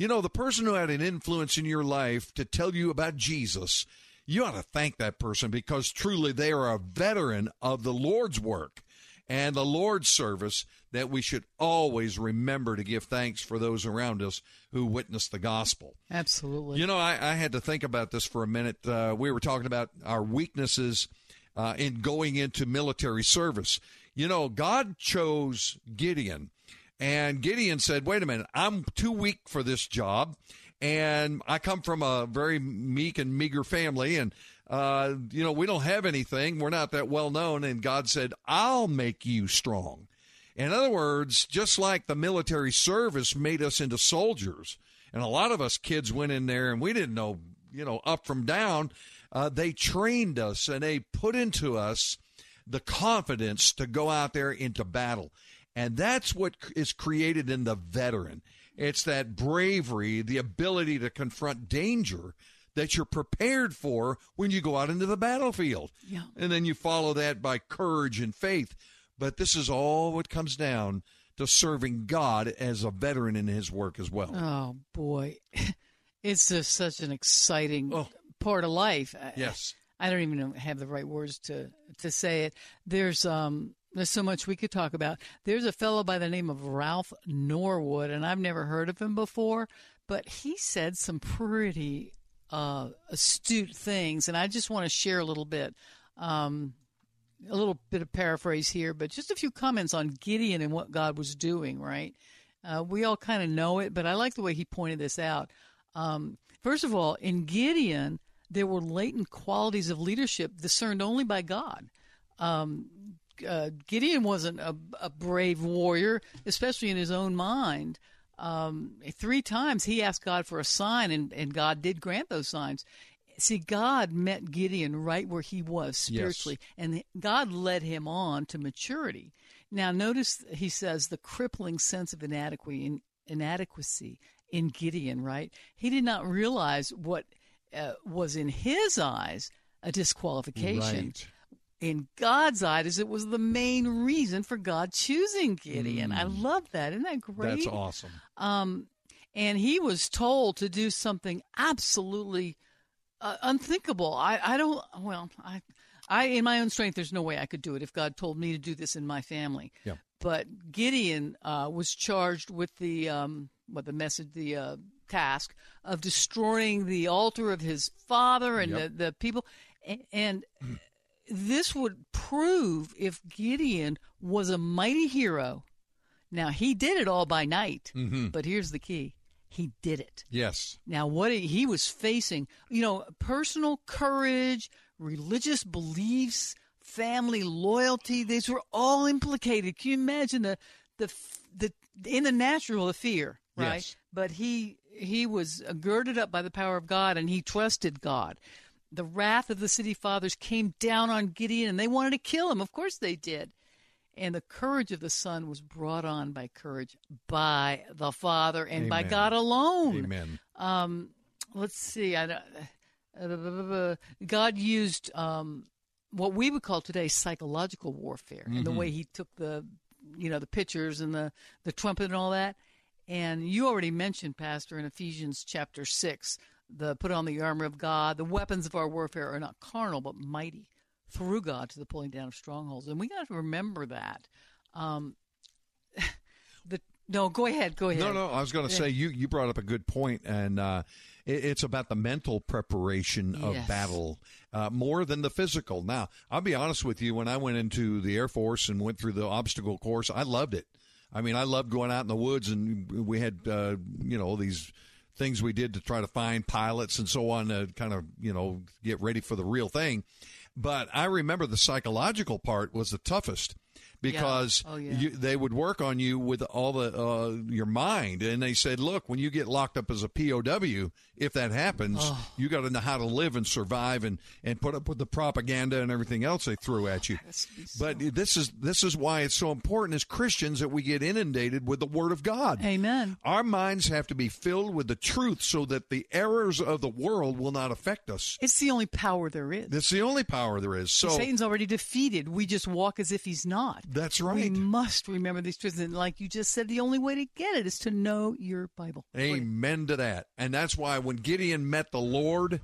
You know, the person who had an influence in your life to tell you about Jesus, you ought to thank that person because truly they are a veteran of the Lord's work and the Lord's service that we should always remember to give thanks for those around us who witness the gospel. Absolutely. You know, I, I had to think about this for a minute. Uh, we were talking about our weaknesses uh, in going into military service. You know, God chose Gideon, and Gideon said, Wait a minute, I'm too weak for this job. And I come from a very meek and meager family, and uh, you know, we don't have anything. We're not that well known. And God said, I'll make you strong. In other words, just like the military service made us into soldiers, and a lot of us kids went in there and we didn't know, you know, up from down, uh, they trained us and they put into us the confidence to go out there into battle. And that's what is created in the veteran. It's that bravery, the ability to confront danger that you're prepared for when you go out into the battlefield. Yeah. And then you follow that by courage and faith. But this is all what comes down to serving God as a veteran in his work as well. Oh boy, it's just such an exciting part of life. Yes. I don't even have the right words to to say it. There's um there's so much we could talk about. There's a fellow by the name of Ralph Norwood, and I've never heard of him before, but he said some pretty uh, astute things, and I just want to share a little bit. Um, a little bit of paraphrase here, but just a few comments on Gideon and what God was doing, right? Uh, we all kind of know it, but I like the way he pointed this out. Um, first of all, in Gideon, there were latent qualities of leadership discerned only by God. Um, uh, Gideon wasn't a, a brave warrior, especially in his own mind. Um, three times he asked God for a sign, and, and God did grant those signs. See, God met Gideon right where he was spiritually, yes. and God led him on to maturity. Now, notice he says the crippling sense of inadequacy in, inadequacy in Gideon, right? He did not realize what uh, was in his eyes a disqualification. Right. In God's eyes, it was the main reason for God choosing Gideon. Mm. I love that. Isn't that great? That's awesome. Um, and he was told to do something absolutely uh, unthinkable. I, I don't. Well, I, I in my own strength, there's no way I could do it if God told me to do this in my family. Yeah. But Gideon uh, was charged with the um, what the message, the uh, task of destroying the altar of his father and yep. the, the people, and, and this would prove if Gideon was a mighty hero. Now he did it all by night, mm-hmm. but here's the key: he did it. Yes. Now, what he was facing, you know, personal courage, religious beliefs, family loyalty, these were all implicated. Can you imagine the, the, the, in the natural, the fear, right? Yes. But he, he was girded up by the power of God and he trusted God. The wrath of the city fathers came down on Gideon and they wanted to kill him. Of course they did. And the courage of the Son was brought on by courage by the Father and Amen. by God alone. Amen. Um, let's see. I, uh, God used um, what we would call today psychological warfare, mm-hmm. and the way He took the, you know, the pictures and the the trumpet and all that. And you already mentioned, Pastor, in Ephesians chapter six, the put on the armor of God. The weapons of our warfare are not carnal, but mighty through God to the pulling down of strongholds. And we got to remember that. Um, the no, go ahead, go ahead. No, no, I was going to say you you brought up a good point, and uh, it, it's about the mental preparation of Yes. battle uh, more than the physical. Now, I'll be honest with you. When I went into the Air Force and went through the obstacle course, I loved it. I mean, I loved going out in the woods, and we had uh, you know these things we did to try to find pilots and so on to kind of you know get ready for the real thing. But I remember the psychological part was the toughest because Oh, yeah. you, they would work on you with all the uh, your mind, and they said, "Look, when you get locked up as a POW, if that happens, Oh. you got to know how to live and survive, and and put up with the propaganda and everything else they threw at you." But this is this is why it's so important as Christians that we get inundated with the Word of God. Amen. Our minds have to be filled with the truth, so that the errors of the world will not affect us. It's the only power there is. It's the only power there is. So Satan's already defeated. We just walk as if he's not. That's right. We must remember these truths. And like you just said, the only way to get it is to know your Bible. Amen to that. And that's why when Gideon met the Lord,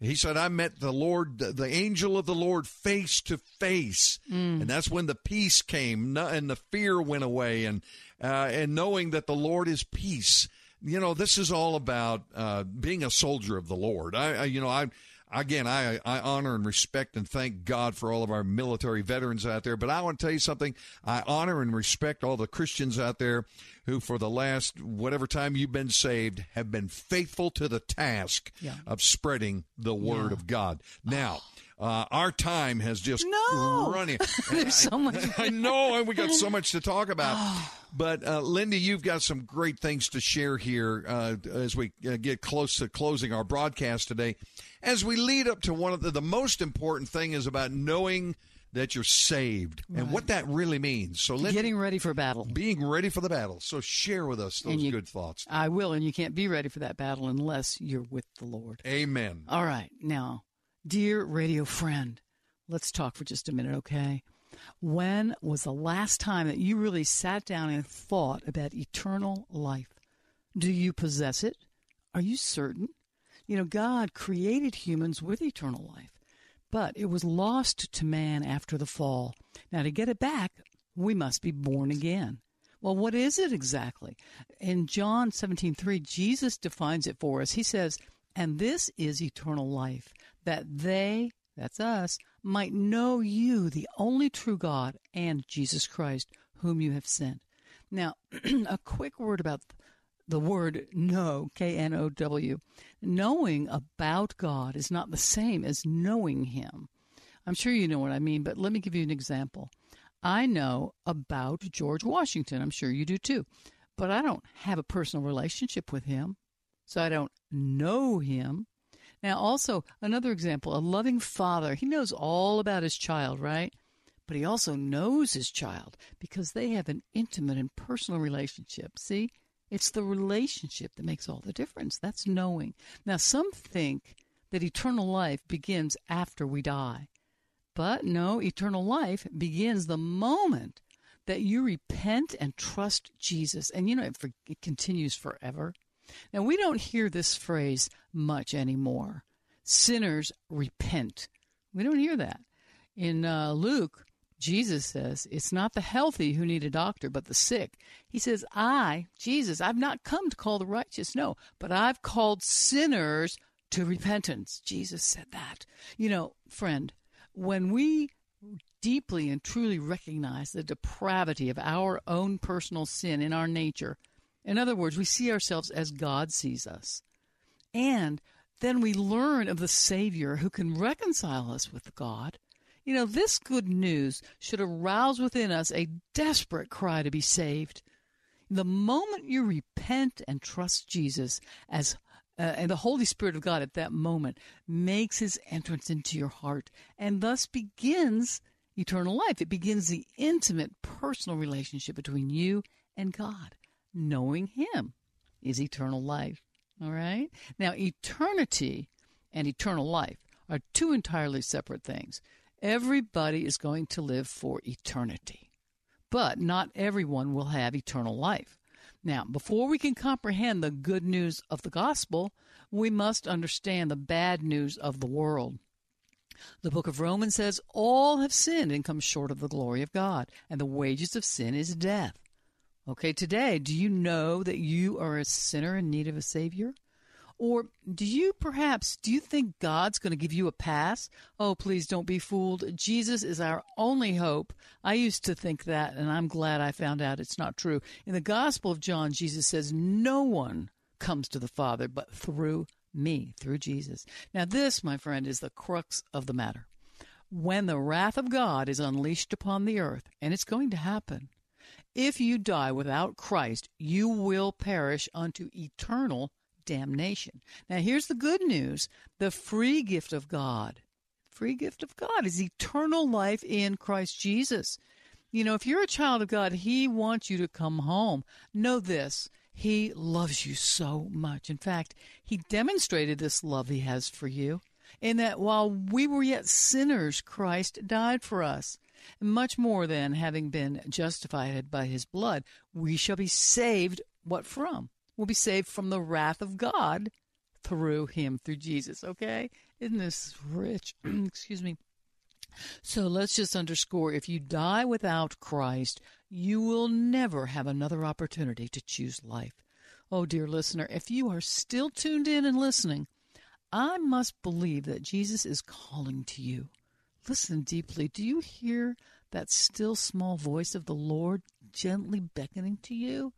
he said, I met the Lord, the, the angel of the Lord face to face. Mm. And that's when the peace came and the fear went away and, uh, and knowing that the Lord is peace. You know, this is all about uh, being a soldier of the Lord. I, I you know, I, again, I, I honor and respect and thank God for all of our military veterans out there. But I want to tell you something. I honor and respect all the Christians out there who, for the last whatever time you've been saved, have been faithful to the task Yeah. of spreading the Word Yeah. of God. Now, ah. Uh, our time has just No. running. There's so much. I know, and we got so much to talk about. But uh, Lindy, you've got some great things to share here uh, as we uh, get close to closing our broadcast today. As we lead up to one of the, the most important thing is about knowing that you're saved and what that really means. So, Lindy, Getting ready for battle. being ready for the battle. So, share with us those you- good thoughts. I will, and you can't be ready for that battle unless you're with the Lord. Amen. All right. Now, dear radio friend, let's talk for just a minute, okay? When was the last time that you really sat down and thought about eternal life? Do you possess it? Are you certain? You know, God created humans with eternal life, but it was lost to man after the fall. Now, to get it back, we must be born again. Well, what is it exactly? In John 17:3, Jesus defines it for us. He says, "And this is eternal life, that they, that's us, might know you, the only true God, and Jesus Christ, whom you have sent." Now, a quick word about the word know, K N O W. Knowing about God is not the same as knowing Him. I'm sure you know what I mean, but let me give you an example. I know about George Washington. I'm sure you do too. But I don't have a personal relationship with him. So I don't know him. Now, also, another example a loving father. He knows all about his child, right? But he also knows his child because they have an intimate and personal relationship. See? It's the relationship that makes all the difference. That's knowing. Now, some think that eternal life begins after we die. But no, eternal life begins the moment that you repent and trust Jesus. And you know, it, for, it continues forever. Now, we don't hear this phrase much anymore. Sinners repent. We don't hear that. In uh, Luke, Jesus says, It's not the healthy who need a doctor, but the sick. He says, I, Jesus, I've not come to call the righteous, no, but I've called sinners to repentance. Jesus said that. You know, friend, when we deeply and truly recognize the depravity of our own personal sin in our nature, in other words, we see ourselves as God sees us, and then we learn of the Savior who can reconcile us with God you know, this good news should arouse within us a desperate cry to be saved. The moment you repent and trust Jesus as uh, and the Holy Spirit of God at that moment makes his entrance into your heart and thus begins eternal life. It begins the intimate personal relationship between you and God. Knowing him is eternal life. All right? Now, eternity and eternal life are two entirely separate things. Everybody is going to live for eternity, but not everyone will have eternal life. Now, before we can comprehend the good news of the gospel, we must understand the bad news of the world. The book of Romans says, All have sinned and come short of the glory of God, and the wages of sin is death. Okay, today, do you know that you are a sinner in need of a Savior? Or do you perhaps do you think God's going to give you a pass? Oh, please don't be fooled. Jesus is our only hope. I used to think that and I'm glad I found out it's not true. In the Gospel of John, Jesus says no one comes to the Father but through me, through Jesus. Now this, my friend, is the crux of the matter. When the wrath of God is unleashed upon the earth, and it's going to happen, if you die without Christ, you will perish unto eternal damnation. Now, here's the good news the free gift of God. Free gift of God is eternal life in Christ Jesus. You know, if you're a child of God, He wants you to come home. Know this He loves you so much. In fact, He demonstrated this love He has for you in that while we were yet sinners, Christ died for us. Much more than having been justified by His blood, we shall be saved what from? We'll be saved from the wrath of God through him, through Jesus. Okay? Isn't this rich? Excuse me. So let's just underscore if you die without Christ, you will never have another opportunity to choose life. Oh, dear listener, if you are still tuned in and listening, I must believe that Jesus is calling to you. Listen deeply. Do you hear that still small voice of the Lord gently beckoning to you?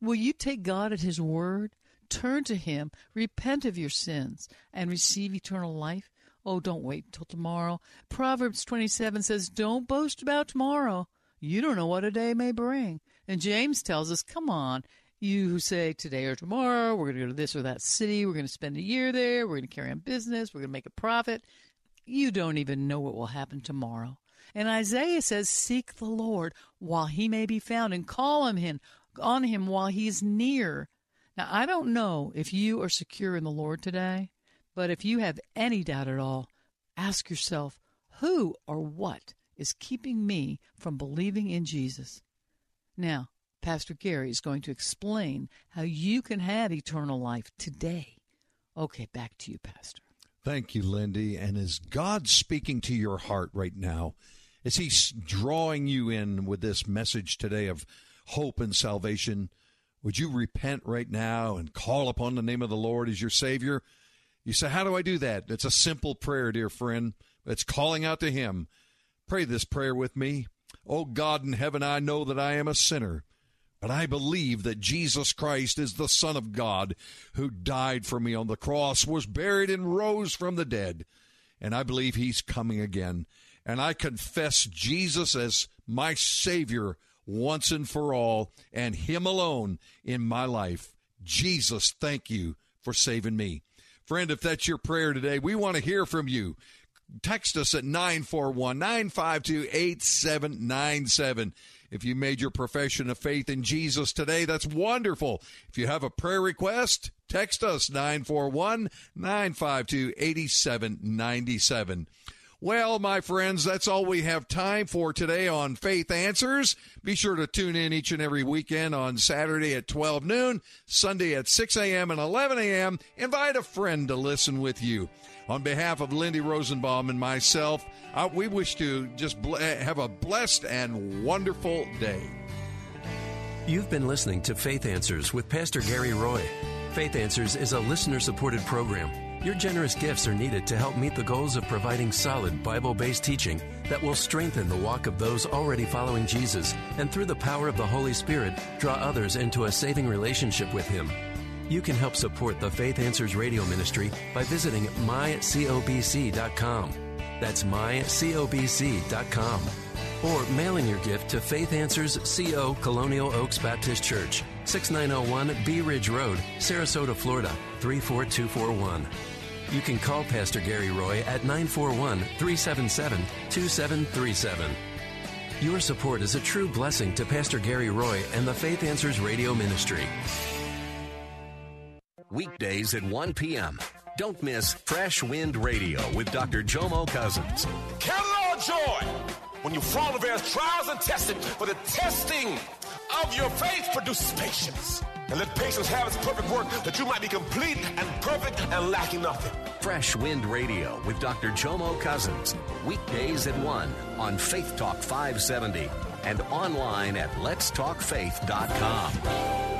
Will you take God at His word? Turn to Him, repent of your sins, and receive eternal life? Oh, don't wait till tomorrow. Proverbs 27 says, Don't boast about tomorrow. You don't know what a day may bring. And James tells us, Come on, you who say today or tomorrow, we're going to go to this or that city, we're going to spend a year there, we're going to carry on business, we're going to make a profit. You don't even know what will happen tomorrow. And Isaiah says, Seek the Lord while he may be found and call on him on him while he's near. Now, I don't know if you are secure in the Lord today, but if you have any doubt at all, ask yourself who or what is keeping me from believing in Jesus? Now, Pastor Gary is going to explain how you can have eternal life today. Okay, back to you, Pastor. Thank you, Lindy. And is God speaking to your heart right now? Is He drawing you in with this message today of hope and salvation, would you repent right now and call upon the name of the Lord as your Savior? You say, How do I do that? It's a simple prayer, dear friend. It's calling out to Him. Pray this prayer with me. Oh God in heaven, I know that I am a sinner, but I believe that Jesus Christ is the Son of God who died for me on the cross, was buried, and rose from the dead. And I believe He's coming again. and I confess Jesus as my Savior once and for all, and Him alone in my life. Jesus, thank you for saving me. Friend, if that's your prayer today, we want to hear from you. Text us at 941 952 8797. If you made your profession of faith in Jesus today, that's wonderful. If you have a prayer request, text us 941 952 8797. Well, my friends, that's all we have time for today on Faith Answers. Be sure to tune in each and every weekend on Saturday at 12 noon, Sunday at 6 a.m. and 11 a.m. Invite a friend to listen with you. On behalf of Lindy Rosenbaum and myself, uh, we wish to just bl- have a blessed and wonderful day. You've been listening to Faith Answers with Pastor Gary Roy. Faith Answers is a listener supported program. Your generous gifts are needed to help meet the goals of providing solid Bible based teaching that will strengthen the walk of those already following Jesus and through the power of the Holy Spirit draw others into a saving relationship with Him. You can help support the Faith Answers radio ministry by visiting mycobc.com. That's mycobc.com. Or mailing your gift to Faith Answers CO Colonial Oaks Baptist Church, 6901 Bee Ridge Road, Sarasota, Florida, 34241. You can call Pastor Gary Roy at 941 377 2737. Your support is a true blessing to Pastor Gary Roy and the Faith Answers Radio Ministry. Weekdays at 1 p.m. Don't miss Fresh Wind Radio with Dr. Jomo Cousins. Count it all joy when you fall into various trials and testing, for the testing of your faith produces patience. And let patience have its perfect work, that you might be complete and perfect and lacking nothing. Fresh Wind Radio with Dr. Jomo Cousins. Weekdays at 1 on Faith Talk 570 and online at letstalkfaith.com.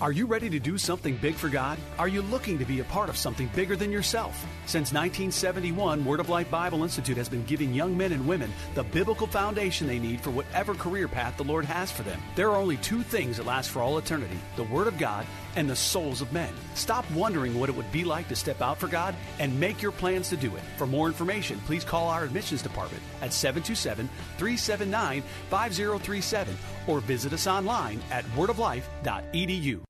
Are you ready to do something big for God? Are you looking to be a part of something bigger than yourself? Since 1971, Word of Life Bible Institute has been giving young men and women the biblical foundation they need for whatever career path the Lord has for them. There are only two things that last for all eternity the Word of God and the souls of men. Stop wondering what it would be like to step out for God and make your plans to do it. For more information, please call our admissions department at 727 379 5037 or visit us online at wordoflife.edu you.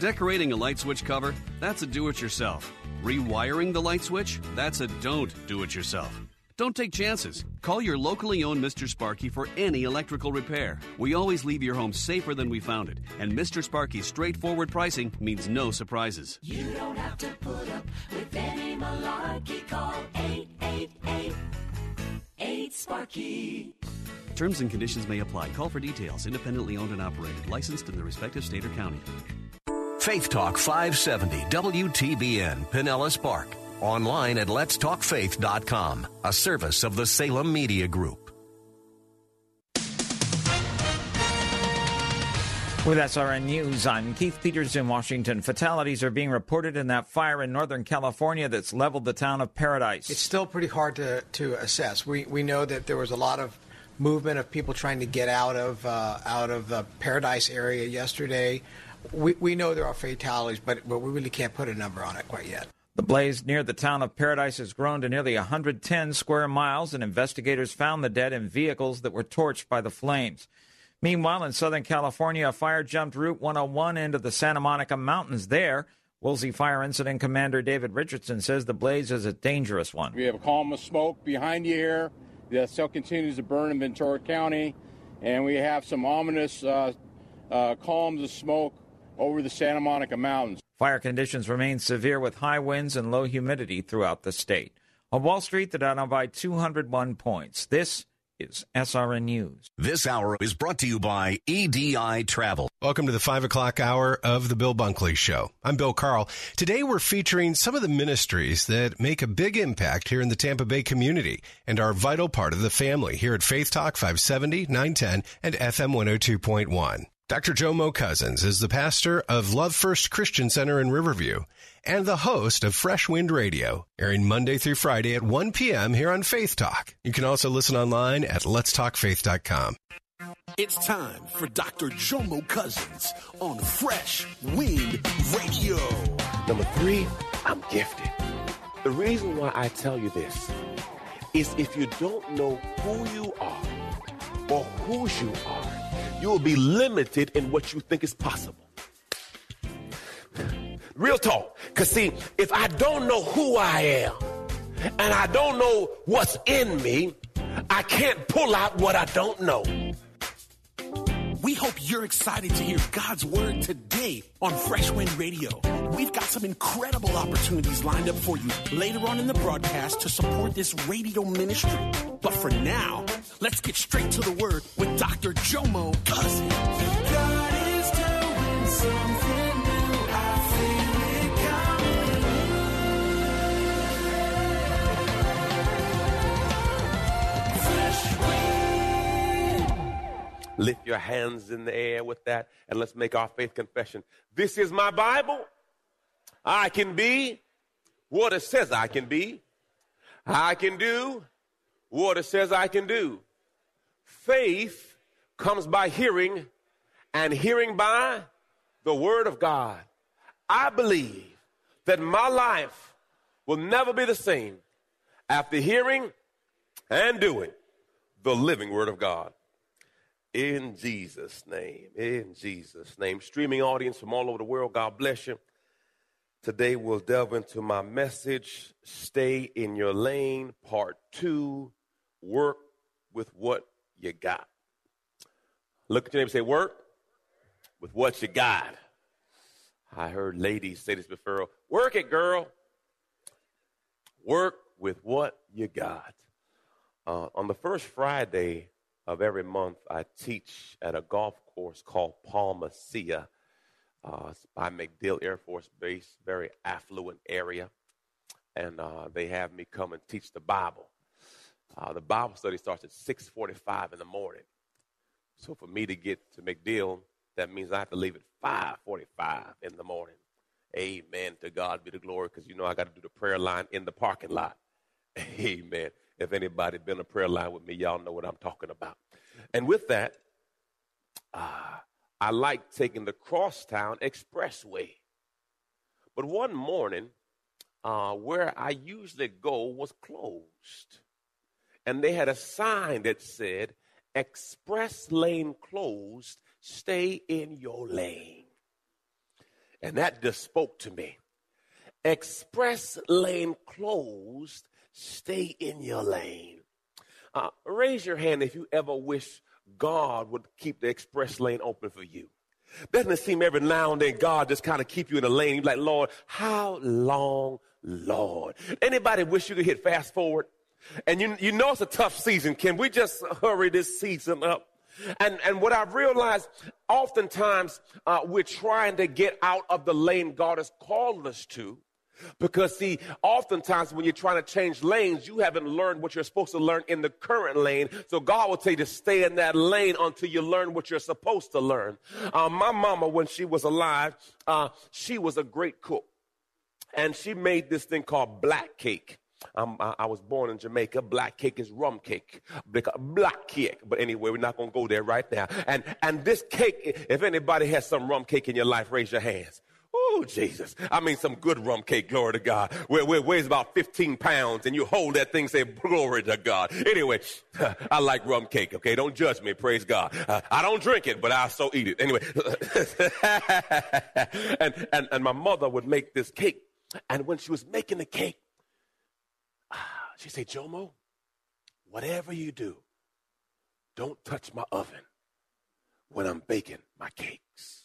Decorating a light switch cover? That's a do it yourself. Rewiring the light switch? That's a don't do it yourself. Don't take chances. Call your locally owned Mr. Sparky for any electrical repair. We always leave your home safer than we found it, and Mr. Sparky's straightforward pricing means no surprises. You don't have to put up with any malarkey. Call 888 8 Sparky. Terms and conditions may apply. Call for details. Independently owned and operated. Licensed in the respective state or county. Faith Talk 570 WTBN Pinellas Park. Online at letstalkfaith.com, a service of the Salem Media Group. With SRN News, I'm Keith Peters in Washington. Fatalities are being reported in that fire in Northern California that's leveled the town of Paradise. It's still pretty hard to, to assess. We, we know that there was a lot of movement of people trying to get out of uh, out of the Paradise area yesterday. We, we know there are fatalities, but, but we really can't put a number on it quite yet. The blaze near the town of Paradise has grown to nearly 110 square miles, and investigators found the dead in vehicles that were torched by the flames. Meanwhile, in Southern California, a fire jumped Route 101 into the Santa Monica Mountains there. Woolsey Fire Incident Commander David Richardson says the blaze is a dangerous one. We have a column of smoke behind you here that still continues to burn in Ventura County, and we have some ominous uh, uh, columns of smoke over the Santa Monica Mountains. Fire conditions remain severe with high winds and low humidity throughout the state. On Wall Street, the Dow down by 201 points. This is SRN News. This hour is brought to you by EDI Travel. Welcome to the 5 o'clock hour of the Bill Bunkley Show. I'm Bill Carl. Today we're featuring some of the ministries that make a big impact here in the Tampa Bay community and are a vital part of the family here at Faith Talk 570, 910, and FM 102.1. Dr. Jomo Cousins is the pastor of Love First Christian Center in Riverview and the host of Fresh Wind Radio, airing Monday through Friday at 1 p.m. here on Faith Talk. You can also listen online at letstalkfaith.com. It's time for Dr. Jomo Cousins on Fresh Wind Radio. Number three, I'm gifted. The reason why I tell you this is if you don't know who you are or whose you are, you will be limited in what you think is possible. Real talk. Because, see, if I don't know who I am and I don't know what's in me, I can't pull out what I don't know. We hope you're excited to hear God's word today on Fresh Wind Radio. We've got some incredible opportunities lined up for you later on in the broadcast to support this radio ministry. But for now, let's get straight to the word with Dr. Jomo Cousins. God is doing something new. I feel it coming. Fresh Wind. Lift your hands in the air with that and let's make our faith confession. This is my Bible. I can be what it says I can be. I can do what it says I can do. Faith comes by hearing, and hearing by the Word of God. I believe that my life will never be the same after hearing and doing the living Word of God. In Jesus' name, in Jesus' name. Streaming audience from all over the world, God bless you. Today we'll delve into my message, Stay in Your Lane, Part 2, Work with What You Got. Look at your name and say, Work with what you got. I heard ladies say this before work it, girl. Work with what you got. Uh, on the first Friday of every month, I teach at a golf course called Palma Ceia. Uh, by MacDill Air Force Base, very affluent area. And uh, they have me come and teach the Bible. Uh, the Bible study starts at 6.45 in the morning. So for me to get to MacDill, that means I have to leave at 5.45 in the morning. Amen. To God be the glory, because you know I got to do the prayer line in the parking lot. Amen. If anybody been a prayer line with me, y'all know what I'm talking about. And with that, uh, I like taking the Crosstown Expressway. But one morning, uh, where I usually go was closed. And they had a sign that said, Express lane closed, stay in your lane. And that just spoke to me. Express lane closed, stay in your lane. Uh, raise your hand if you ever wish God would keep the express lane open for you. Doesn't it seem every now and then God just kind of keep you in a lane? You're like, Lord, how long, Lord? Anybody wish you could hit fast forward? And you, you know it's a tough season. Can we just hurry this season up? And, and what I've realized, oftentimes uh, we're trying to get out of the lane God has called us to. Because, see, oftentimes when you're trying to change lanes, you haven't learned what you're supposed to learn in the current lane. So, God will tell you to stay in that lane until you learn what you're supposed to learn. Uh, my mama, when she was alive, uh, she was a great cook. And she made this thing called black cake. Um, I, I, was born in Jamaica. Black cake is rum cake. Black cake. But anyway, we're not going to go there right now. And, and this cake, if anybody has some rum cake in your life, raise your hands. Oh, Jesus. I mean, some good rum cake, glory to God, where, where it weighs about 15 pounds and you hold that thing, say, glory to God. Anyway, I like rum cake, okay? Don't judge me, praise God. Uh, I don't drink it, but I so eat it. Anyway, and, and, and my mother would make this cake. And when she was making the cake, she said, Jomo, whatever you do, don't touch my oven when I'm baking my cakes.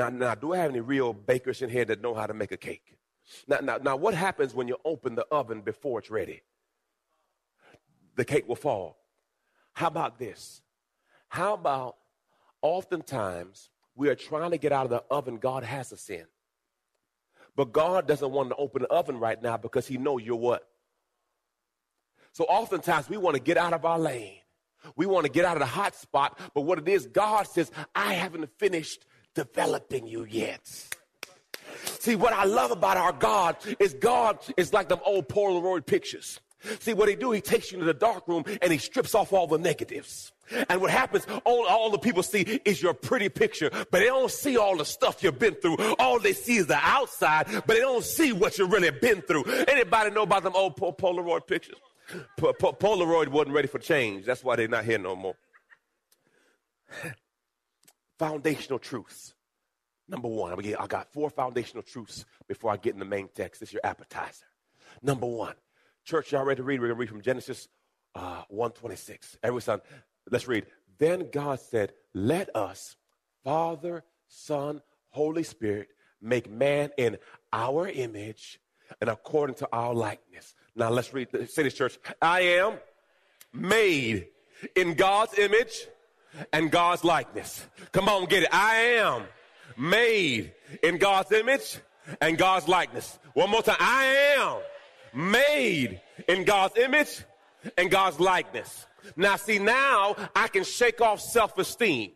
Now, now, do I have any real bakers in here that know how to make a cake? Now, now, now, what happens when you open the oven before it's ready? The cake will fall. How about this? How about oftentimes we are trying to get out of the oven God has us in. But God doesn't want to open the oven right now because he knows you're what? So oftentimes we want to get out of our lane. We want to get out of the hot spot, but what it is, God says, I haven't finished developing you yet. See, what I love about our God is God is like them old Polaroid pictures. See, what he do, he takes you into the dark room and he strips off all the negatives. And what happens, all, all the people see is your pretty picture, but they don't see all the stuff you've been through. All they see is the outside, but they don't see what you've really been through. Anybody know about them old Polaroid pictures? Polaroid wasn't ready for change. That's why they're not here no more. Foundational truths. Number one, I got four foundational truths before I get in the main text. This is your appetizer. Number one, church, y'all ready to read? We're going to read from Genesis uh, 126. Everyone, let's read. Then God said, Let us, Father, Son, Holy Spirit, make man in our image and according to our likeness. Now let's read. Say this, church. I am made in God's image and God's likeness. Come on, get it. I am made in God's image and God's likeness. One more time. I am made in God's image and God's likeness. Now, see, now I can shake off self esteem.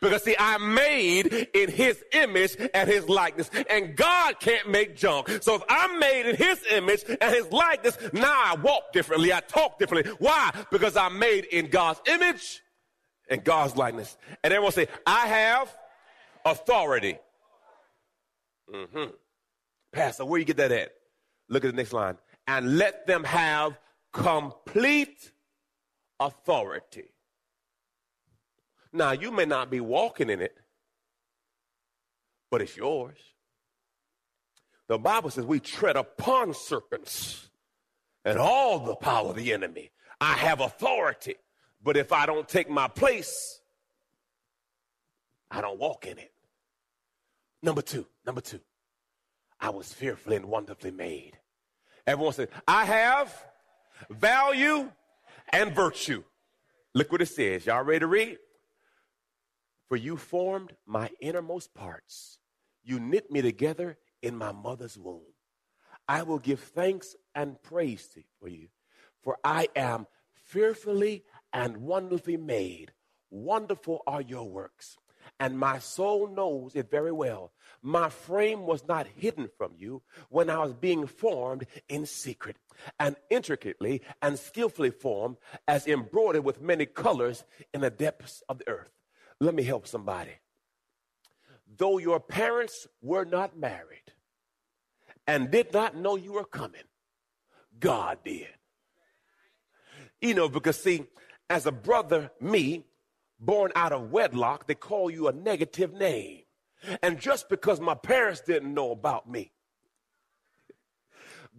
Because see, I'm made in his image and his likeness. And God can't make junk. So if I'm made in his image and his likeness, now I walk differently. I talk differently. Why? Because I'm made in God's image and God's likeness. And everyone say, I have authority. Mm-hmm. Pastor, where you get that at? Look at the next line. And let them have complete authority. Now, you may not be walking in it, but it's yours. The Bible says we tread upon serpents and all the power of the enemy. I have authority. But if I don't take my place, I don't walk in it. Number two, number two, I was fearfully and wonderfully made. Everyone said, I have value and virtue. Look what it says. Y'all ready to read? For you formed my innermost parts. You knit me together in my mother's womb. I will give thanks and praise to, for you, for I am fearfully and wonderfully made. Wonderful are your works. And my soul knows it very well. My frame was not hidden from you when I was being formed in secret, and intricately and skillfully formed, as embroidered with many colors in the depths of the earth. Let me help somebody. Though your parents were not married and did not know you were coming, God did. You know, because see, as a brother, me, born out of wedlock, they call you a negative name. And just because my parents didn't know about me,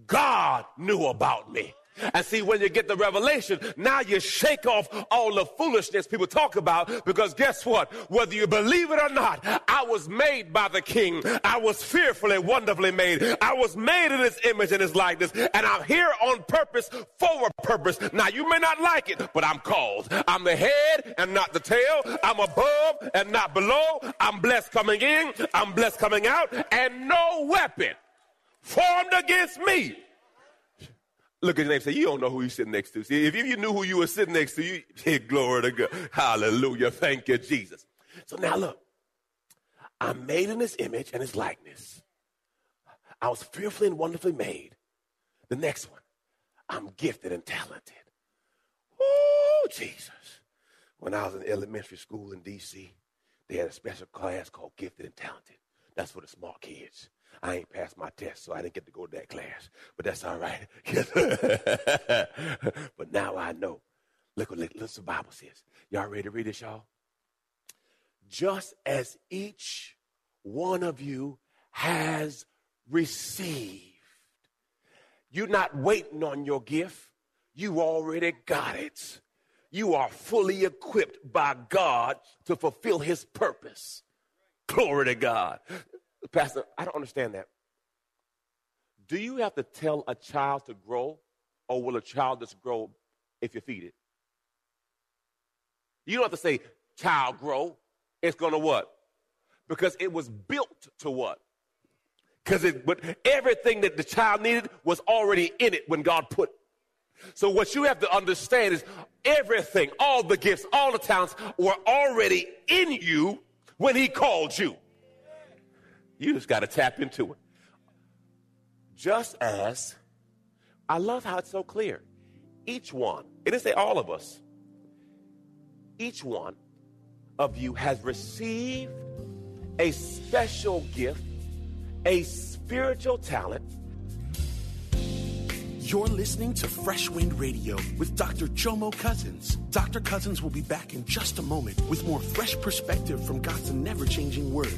God knew about me. And see, when you get the revelation, now you shake off all the foolishness people talk about because guess what? Whether you believe it or not, I was made by the king. I was fearfully, wonderfully made. I was made in his image and his likeness. And I'm here on purpose for a purpose. Now, you may not like it, but I'm called. I'm the head and not the tail. I'm above and not below. I'm blessed coming in. I'm blessed coming out. And no weapon formed against me Look at your name say, You don't know who you're sitting next to. See, if you knew who you were sitting next to, you, hey, glory to God. Hallelujah. Thank you, Jesus. So now look, I'm made in his image and his likeness. I was fearfully and wonderfully made. The next one, I'm gifted and talented. Oh, Jesus. When I was in elementary school in D.C., they had a special class called Gifted and Talented. That's for the smart kids. I ain't passed my test, so I didn't get to go to that class. But that's all right. but now I know. Look what, what the Bible says. Y'all ready to read this, y'all? Just as each one of you has received. You're not waiting on your gift. You already got it. You are fully equipped by God to fulfill his purpose. Glory to God. Pastor, I don't understand that. Do you have to tell a child to grow, or will a child just grow if you feed it? You don't have to say, child, grow. It's going to what? Because it was built to what? Because everything that the child needed was already in it when God put. So what you have to understand is everything, all the gifts, all the talents were already in you when He called you. You just got to tap into it. Just as I love how it's so clear. Each one, it didn't say all of us, each one of you has received a special gift, a spiritual talent. You're listening to Fresh Wind Radio with Dr. Jomo Cousins. Dr. Cousins will be back in just a moment with more fresh perspective from God's never changing word.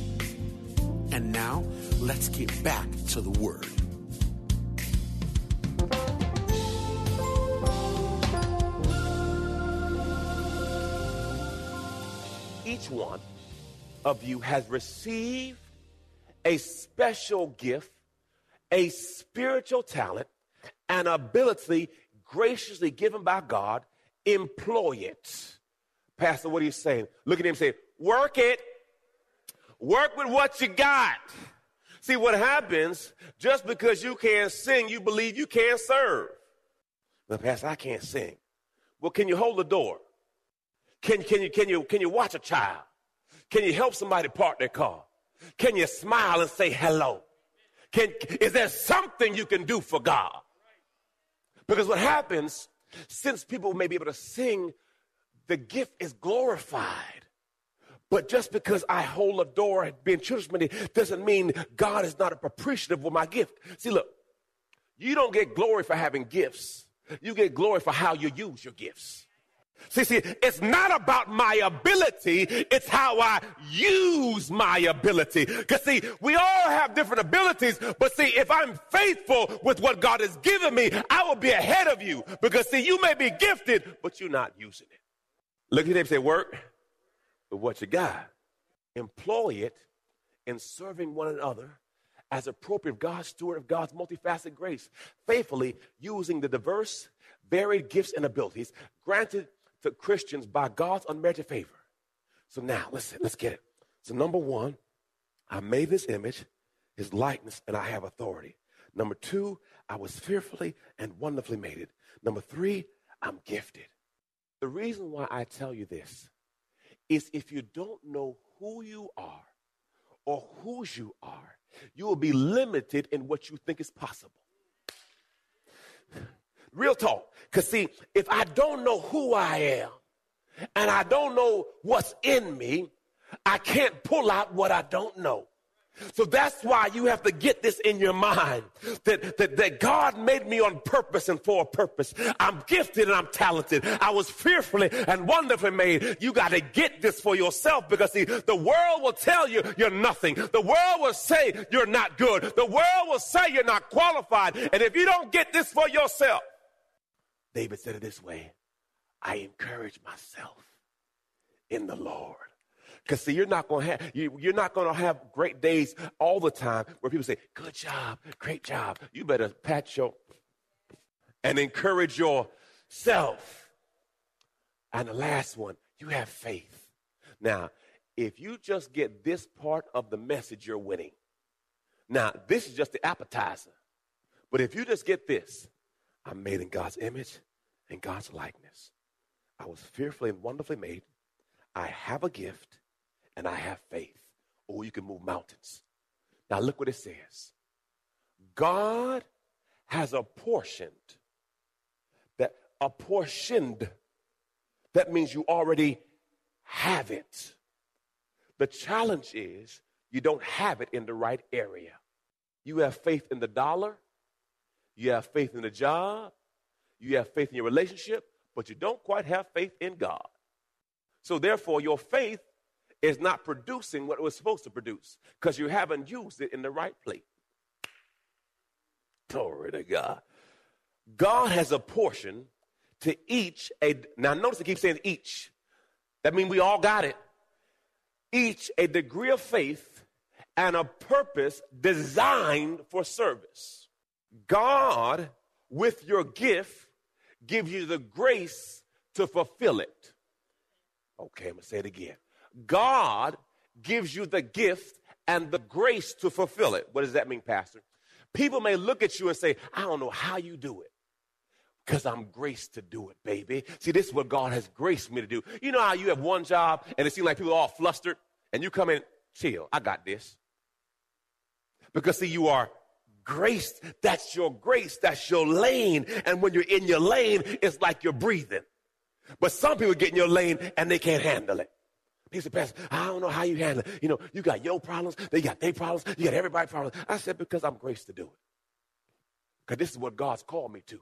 And now, let's get back to the Word. each one of you has received a special gift, a spiritual talent, an ability graciously given by God. Employ it. Pastor, what are you saying? Look at him say, work it. Work with what you got. See what happens just because you can't sing, you believe you can't serve. Well, Pastor, I can't sing. Well, can you hold the door? Can, can, you, can, you, can you watch a child? Can you help somebody park their car? Can you smile and say hello? Can, is there something you can do for God? Because what happens, since people may be able to sing, the gift is glorified. But just because I hold a door and being children's doesn't mean God is not appreciative of my gift. See, look, you don't get glory for having gifts. You get glory for how you use your gifts. See, see, it's not about my ability, it's how I use my ability. Because, see, we all have different abilities, but see, if I'm faithful with what God has given me, I will be ahead of you. Because, see, you may be gifted, but you're not using it. Look at him say, work with what you got, employ it in serving one another as appropriate God's steward of God's multifaceted grace, faithfully using the diverse, varied gifts and abilities granted to Christians by God's unmerited favor. So now, listen, let's get it. So, number one, I made this image, his likeness, and I have authority. Number two, I was fearfully and wonderfully made it. Number three, I'm gifted. The reason why I tell you this is if you don't know who you are or whose you are, you will be limited in what you think is possible. Real talk. Because, see, if I don't know who I am and I don't know what's in me, I can't pull out what I don't know. So that's why you have to get this in your mind that, that, that God made me on purpose and for a purpose. I'm gifted and I'm talented. I was fearfully and wonderfully made. You got to get this for yourself because see, the world will tell you you're nothing. The world will say you're not good. The world will say you're not qualified. And if you don't get this for yourself, David said it this way I encourage myself in the Lord. Because see, you're not gonna have you, you're not gonna have great days all the time where people say, "Good job, great job." You better pat your and encourage yourself. And the last one, you have faith. Now, if you just get this part of the message, you're winning. Now, this is just the appetizer. But if you just get this, I'm made in God's image and God's likeness. I was fearfully and wonderfully made. I have a gift and I have faith. Oh, you can move mountains. Now, look what it says God has apportioned that apportioned. That means you already have it. The challenge is you don't have it in the right area. You have faith in the dollar, you have faith in the job, you have faith in your relationship, but you don't quite have faith in God. So, therefore, your faith is not producing what it was supposed to produce because you haven't used it in the right place. Glory to God. God has a portion to each a now notice it keeps saying each. That means we all got it. Each a degree of faith and a purpose designed for service. God, with your gift, gives you the grace to fulfill it. Okay, I'm gonna say it again. God gives you the gift and the grace to fulfill it. What does that mean, Pastor? People may look at you and say, I don't know how you do it. Because I'm graced to do it, baby. See, this is what God has graced me to do. You know how you have one job and it seems like people are all flustered and you come in, chill, I got this. Because, see, you are graced. That's your grace. That's your lane. And when you're in your lane, it's like you're breathing. But some people get in your lane and they can't handle it. He said, Pastor, I don't know how you handle it. You know, you got your problems, they got their problems, you got everybody's problems. I said, because I'm graced to do it. Because this is what God's called me to.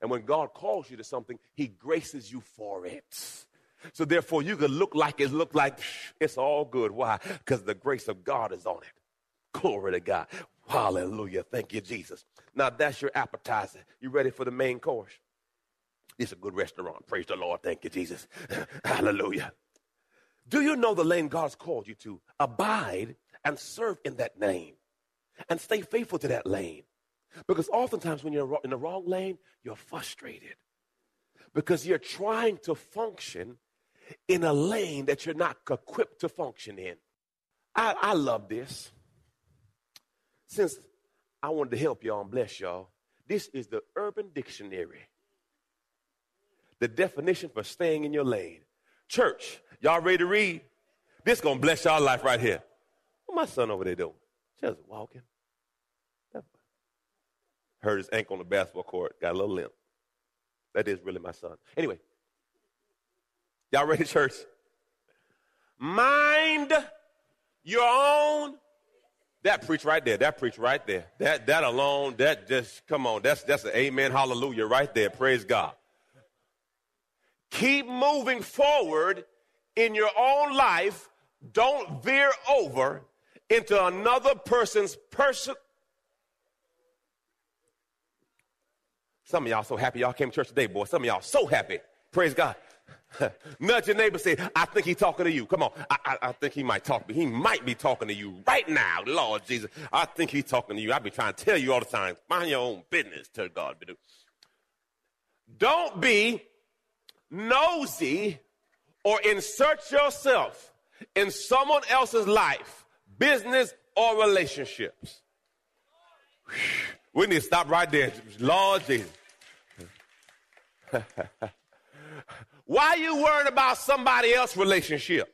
And when God calls you to something, He graces you for it. So therefore, you can look like it look like it's all good. Why? Because the grace of God is on it. Glory to God. Hallelujah. Thank you, Jesus. Now that's your appetizer. You ready for the main course? Is a good restaurant. Praise the Lord. Thank you, Jesus. Hallelujah. Do you know the lane God's called you to? Abide and serve in that lane and stay faithful to that lane. Because oftentimes when you're in the wrong lane, you're frustrated because you're trying to function in a lane that you're not equipped to function in. I, I love this. Since I wanted to help y'all and bless y'all, this is the Urban Dictionary. The definition for staying in your lane. Church, y'all ready to read? This gonna bless y'all life right here. What my son over there doing? Just walking. Hurt his ankle on the basketball court. Got a little limp. That is really my son. Anyway, y'all ready, church? Mind your own. That preach right there. That preach right there. That that alone. That just come on. That's that's an amen. Hallelujah right there. Praise God. Keep moving forward in your own life. Don't veer over into another person's person. Some of y'all so happy y'all came to church today, boy. Some of y'all so happy. Praise God. Nudge your neighbor, say, I think he's talking to you. Come on. I, I, I, think he might talk. He might be talking to you right now, Lord Jesus. I think he's talking to you. I be trying to tell you all the time. Mind your own business. Tell God. Don't be nosy or insert yourself in someone else's life, business, or relationships. We need to stop right there. Lord Jesus. Why are you worrying about somebody else's relationship?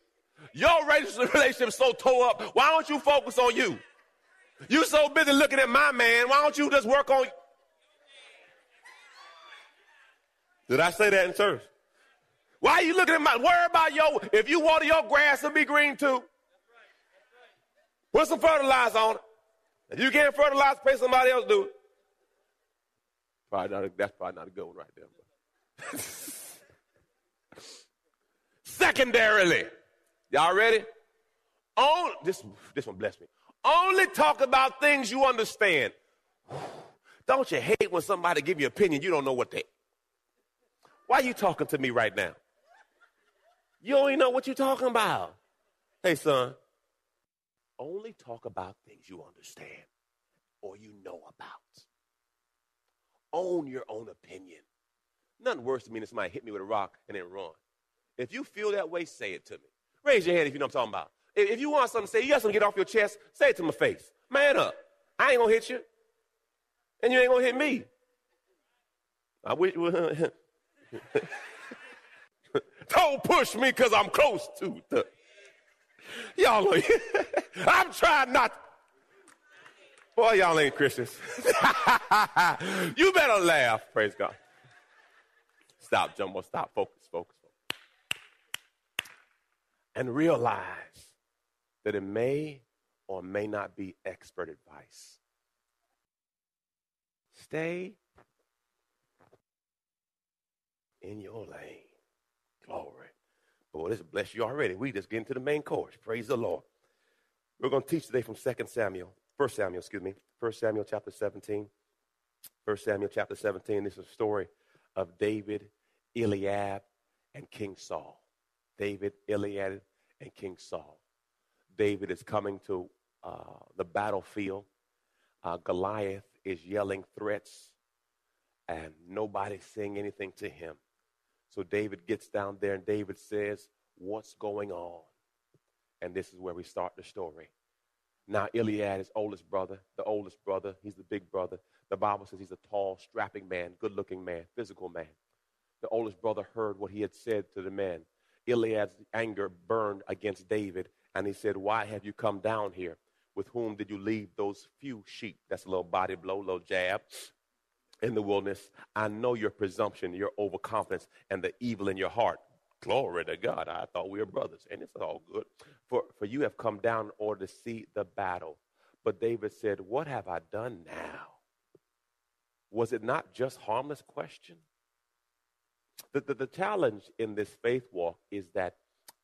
Your relationship is so tore up. Why don't you focus on you? You so busy looking at my man. Why don't you just work on Did I say that in church? Why are you looking at my worry about your if you water your grass it'll be green too? Put some fertilizer on it. If you can't fertilize, pay somebody else to do it. Probably not that's probably not a good one right there. Secondarily, y'all ready? On, this, this one bless me. Only talk about things you understand. Don't you hate when somebody give you opinion you don't know what they? Why are you talking to me right now? You don't even know what you're talking about. Hey, son, only talk about things you understand or you know about. Own your own opinion. Nothing worse than me than somebody hit me with a rock and then run. If you feel that way, say it to me. Raise your hand if you know what I'm talking about. If, you want something to say, you got something to get off your chest, say it to my face. Man up. I ain't gonna hit you. And you ain't gonna hit me. I wish Don't push me because I'm close to the. Y'all, I'm trying not. Boy, y'all ain't Christians. you better laugh. Praise God. Stop, Jomo. Stop. Focus, focus, focus. And realize that it may or may not be expert advice. Stay in your lane. Glory. Boy, this bless you already. We just get into the main course. Praise the Lord. We're going to teach today from 2 Samuel, 1 Samuel, excuse me, 1 Samuel chapter 17. 1 Samuel chapter 17. This is a story of David, Eliab, and King Saul. David, Eliab, and King Saul. David is coming to uh, the battlefield. Uh, Goliath is yelling threats, and nobody's saying anything to him. So David gets down there and David says, What's going on? And this is where we start the story. Now, Eliab is oldest brother, the oldest brother. He's the big brother. The Bible says he's a tall, strapping man, good looking man, physical man. The oldest brother heard what he had said to the men. Eliab's anger burned against David, and he said, Why have you come down here? With whom did you leave those few sheep? That's a little body blow, little jab in the wilderness. I know your presumption, your overconfidence, and the evil in your heart. Glory to God. I thought we were brothers, and it's all good. For, for you have come down in order to see the battle. But David said, What have I done now? Was it not just harmless question? The, the, the challenge in this faith walk is that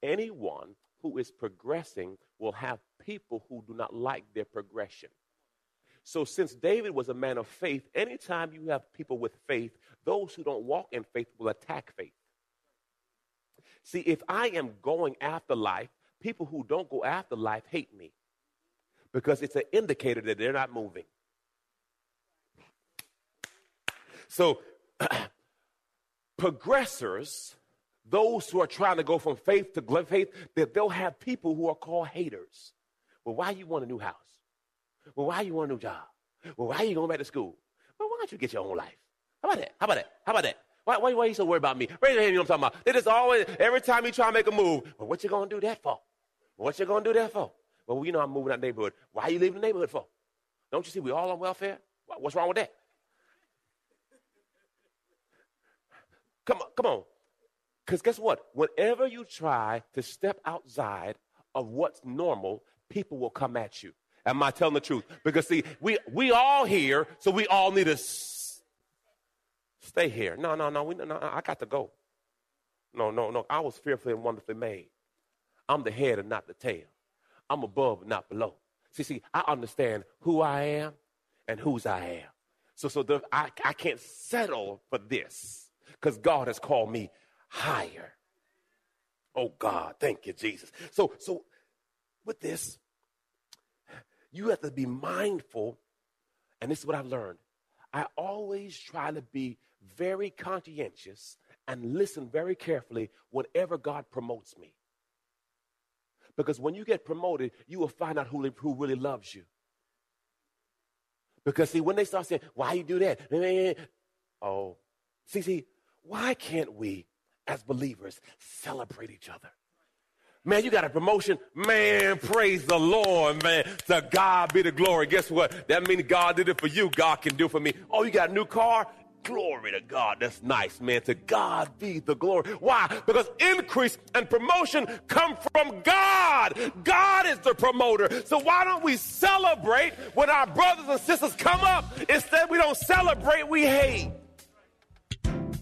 anyone who is progressing will have people who do not like their progression. So, since David was a man of faith, anytime you have people with faith, those who don't walk in faith will attack faith. See, if I am going after life, people who don't go after life hate me because it's an indicator that they're not moving. So, progressors, those who are trying to go from faith to faith, that they'll have people who are called haters. Well, why you want a new house? Well, why you want a new job? Well, why you going back to school? Well, why don't you get your own life? How about that? How about that? How about that? Why, why, why are you so worried about me? Raise your hand, you know what I'm talking about. They just always, every time you try to make a move, well, what you going to do that for? What you going to do that for? Well, you know I'm moving out the neighborhood. Why are you leaving the neighborhood for? Don't you see we all on welfare? What's wrong with that? Come on, come on. Because guess what? Whenever you try to step outside of what's normal, people will come at you. Am I telling the truth? Because see, we we all here, so we all need to s- stay here. No, no, no, we, no, I got to go. No, no, no. I was fearfully and wonderfully made. I'm the head and not the tail. I'm above and not below. See, see, I understand who I am and whose I am. So, so the, I, I can't settle for this because God has called me higher. Oh God, thank you, Jesus. So, so with this, you have to be mindful, and this is what I've learned. I always try to be very conscientious and listen very carefully whenever God promotes me. Because when you get promoted, you will find out who, who really loves you. Because see, when they start saying, why you do that? Oh, see, see, why can't we as believers celebrate each other? Man, you got a promotion. Man, praise the Lord, man. To God be the glory. Guess what? That means God did it for you. God can do for me. Oh, you got a new car? Glory to God. That's nice, man. To God be the glory. Why? Because increase and promotion come from God. God is the promoter. So why don't we celebrate when our brothers and sisters come up? Instead, we don't celebrate, we hate.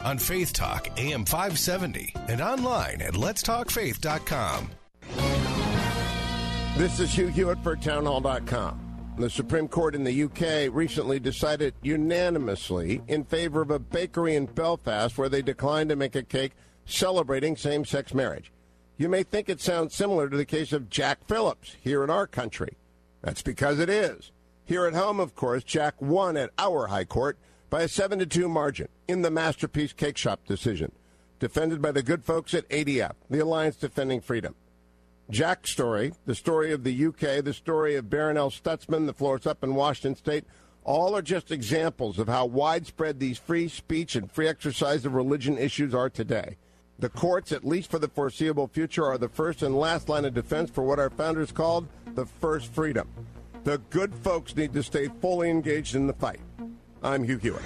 on Faith Talk AM 570 and online at letstalkfaith.com. This is Hugh Hewitt for townhall.com. The Supreme Court in the UK recently decided unanimously in favor of a bakery in Belfast where they declined to make a cake celebrating same sex marriage. You may think it sounds similar to the case of Jack Phillips here in our country. That's because it is. Here at home, of course, Jack won at our High Court by a 7 to 2 margin in the Masterpiece Cakeshop decision, defended by the good folks at ADF, the Alliance Defending Freedom. Jack's story, the story of the UK, the story of Barronelle Stutzman, the floors up in Washington State, all are just examples of how widespread these free speech and free exercise of religion issues are today. The courts, at least for the foreseeable future, are the first and last line of defense for what our founders called the first freedom. The good folks need to stay fully engaged in the fight. I'm Hugh Hewitt.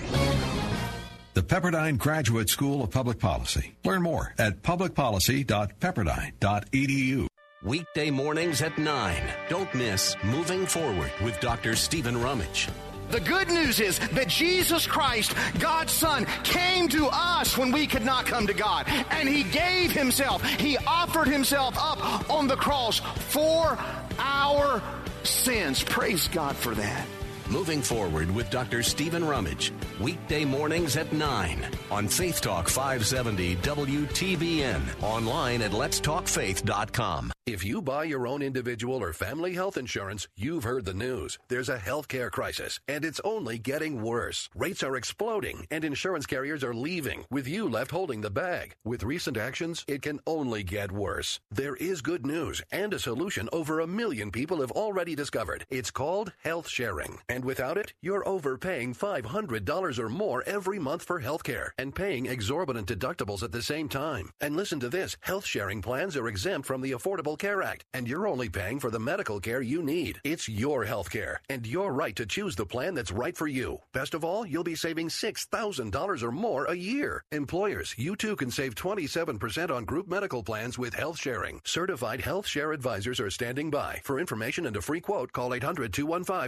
The Pepperdine Graduate School of Public Policy. Learn more at publicpolicy.pepperdine.edu. Weekday mornings at 9. Don't miss Moving Forward with Dr. Stephen Rummage. The good news is that Jesus Christ, God's Son, came to us when we could not come to God. And He gave Himself. He offered Himself up on the cross for our sins. Praise God for that. Moving Forward with Dr. Stephen Rummage. Weekday mornings at 9 on Faith Talk 570 WTBN. Online at letstalkfaith.com. If you buy your own individual or family health insurance, you've heard the news. There's a healthcare crisis, and it's only getting worse. Rates are exploding, and insurance carriers are leaving, with you left holding the bag. With recent actions, it can only get worse. There is good news and a solution over a million people have already discovered. It's called health sharing, and without it, you're overpaying $500 or more every month for healthcare and paying exorbitant deductibles at the same time. And listen to this health sharing plans are exempt from the Affordable Care Act, and you're only paying for the medical care you need. It's your health care, and your right to choose the plan that's right for you. Best of all, you'll be saving $6,000 or more a year. Employers, you too can save 27% on group medical plans with health sharing. Certified health share advisors are standing by. For information and a free quote, call 800 215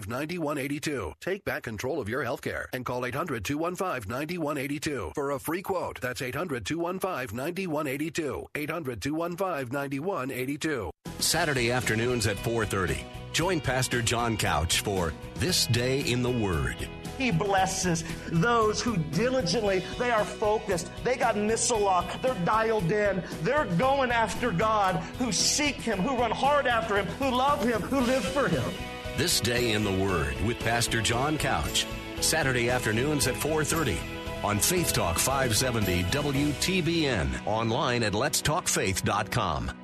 9182. Take back control of your healthcare and call 800 215 9182 for a free quote. That's 800 215 9182. 800 215 9182. Saturday afternoons at 4:30. Join Pastor John Couch for This Day in the Word. He blesses those who diligently, they are focused, they got missile lock, they're dialed in, they're going after God, who seek Him, who run hard after Him, who love Him, who live for Him. This Day in the Word with Pastor John Couch. Saturday afternoons at 4:30 on Faith Talk 570 WTBN. Online at letstalkfaith.com.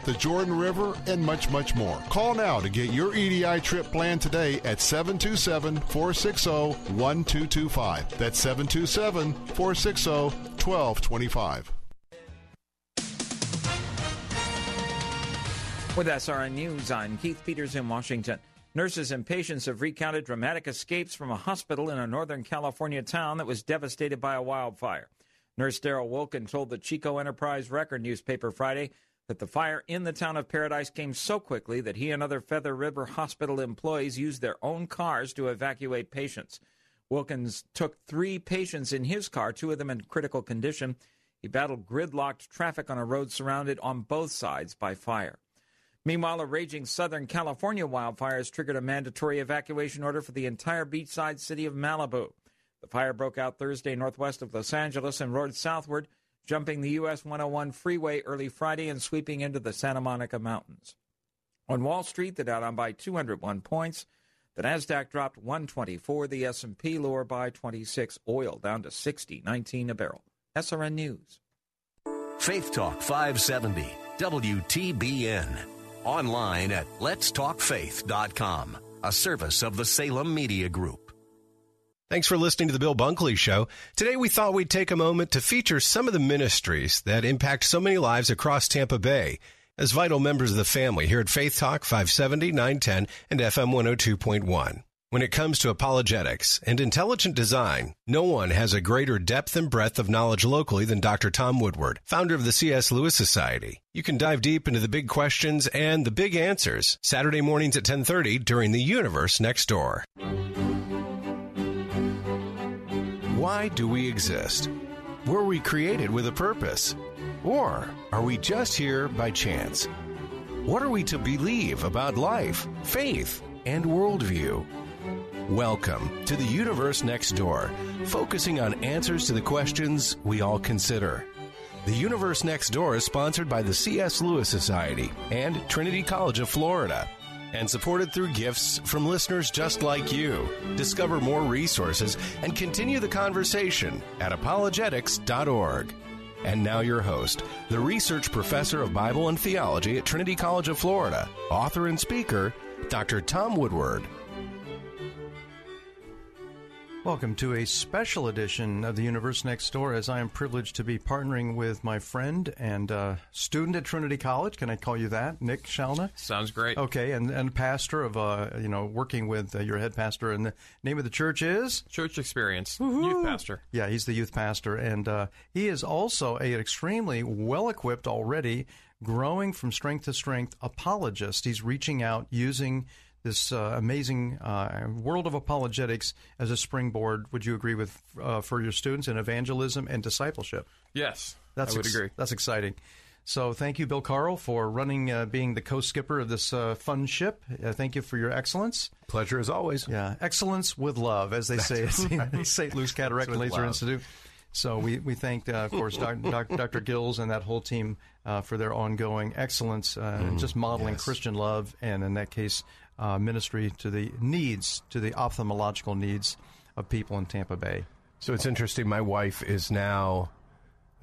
the Jordan River, and much, much more. Call now to get your EDI trip planned today at 727 460 1225. That's 727 460 1225. With SRN News, I'm Keith Peters in Washington. Nurses and patients have recounted dramatic escapes from a hospital in a Northern California town that was devastated by a wildfire. Nurse Daryl Wilkin told the Chico Enterprise Record newspaper Friday that the fire in the town of Paradise came so quickly that he and other Feather River Hospital employees used their own cars to evacuate patients. Wilkins took three patients in his car, two of them in critical condition. He battled gridlocked traffic on a road surrounded on both sides by fire. Meanwhile, a raging Southern California wildfire has triggered a mandatory evacuation order for the entire beachside city of Malibu. The fire broke out Thursday northwest of Los Angeles and roared southward, jumping the US 101 freeway early Friday and sweeping into the Santa Monica Mountains. On Wall Street, the Dow down by 201 points. The Nasdaq dropped 124, the S&P lower by 26, oil down to 60.19 a barrel. SRN News. Faith Talk 570, WTBN. Online at letstalkfaith.com, a service of the Salem Media Group. Thanks for listening to the Bill Bunkley Show. Today we thought we'd take a moment to feature some of the ministries that impact so many lives across Tampa Bay as vital members of the family here at Faith Talk 570, 910, and FM 102.1. When it comes to apologetics and intelligent design, no one has a greater depth and breadth of knowledge locally than Dr. Tom Woodward, founder of the C.S. Lewis Society. You can dive deep into the big questions and the big answers Saturday mornings at 10:30 during The Universe Next Door. Why do we exist? Were we created with a purpose? Or are we just here by chance? What are we to believe about life, faith, and worldview? Welcome to the Universe Next Door, focusing on answers to the questions we all consider. The Universe Next Door is sponsored by the C.S. Lewis Society and Trinity College of Florida and supported through gifts from listeners just like you. Discover more resources and continue the conversation at apologetics.org. And now, your host, the research professor of Bible and theology at Trinity College of Florida, author and speaker, Dr. Tom Woodward. Welcome to a special edition of the Universe Next Door as I am privileged to be partnering with my friend and uh, student at Trinity College. Can I call you that? Nick Shalna? Sounds great. Okay, and, and pastor of, uh, you know, working with uh, your head pastor. And the name of the church is? Church Experience. Youth pastor. Yeah, he's the youth pastor. And uh, he is also a extremely well equipped already, growing from strength to strength apologist. He's reaching out using this uh, amazing uh, world of apologetics as a springboard. Would you agree with uh, for your students in evangelism and discipleship? Yes, that's I would ex- agree. That's exciting. So thank you, Bill Carl, for running, uh, being the co-skipper of this uh, fun ship. Uh, thank you for your excellence. Pleasure as always. Yeah, excellence with love, as they say at right. St. Luke's Cataract and Laser love. Institute. So we, we thank, uh, of course, doc, doc, Dr. Gills and that whole team uh, for their ongoing excellence, uh, Mm, just modeling yes. Christian love, and in that case, uh, ministry to the needs, to the ophthalmological needs of people in Tampa Bay. So it's interesting. My wife is now.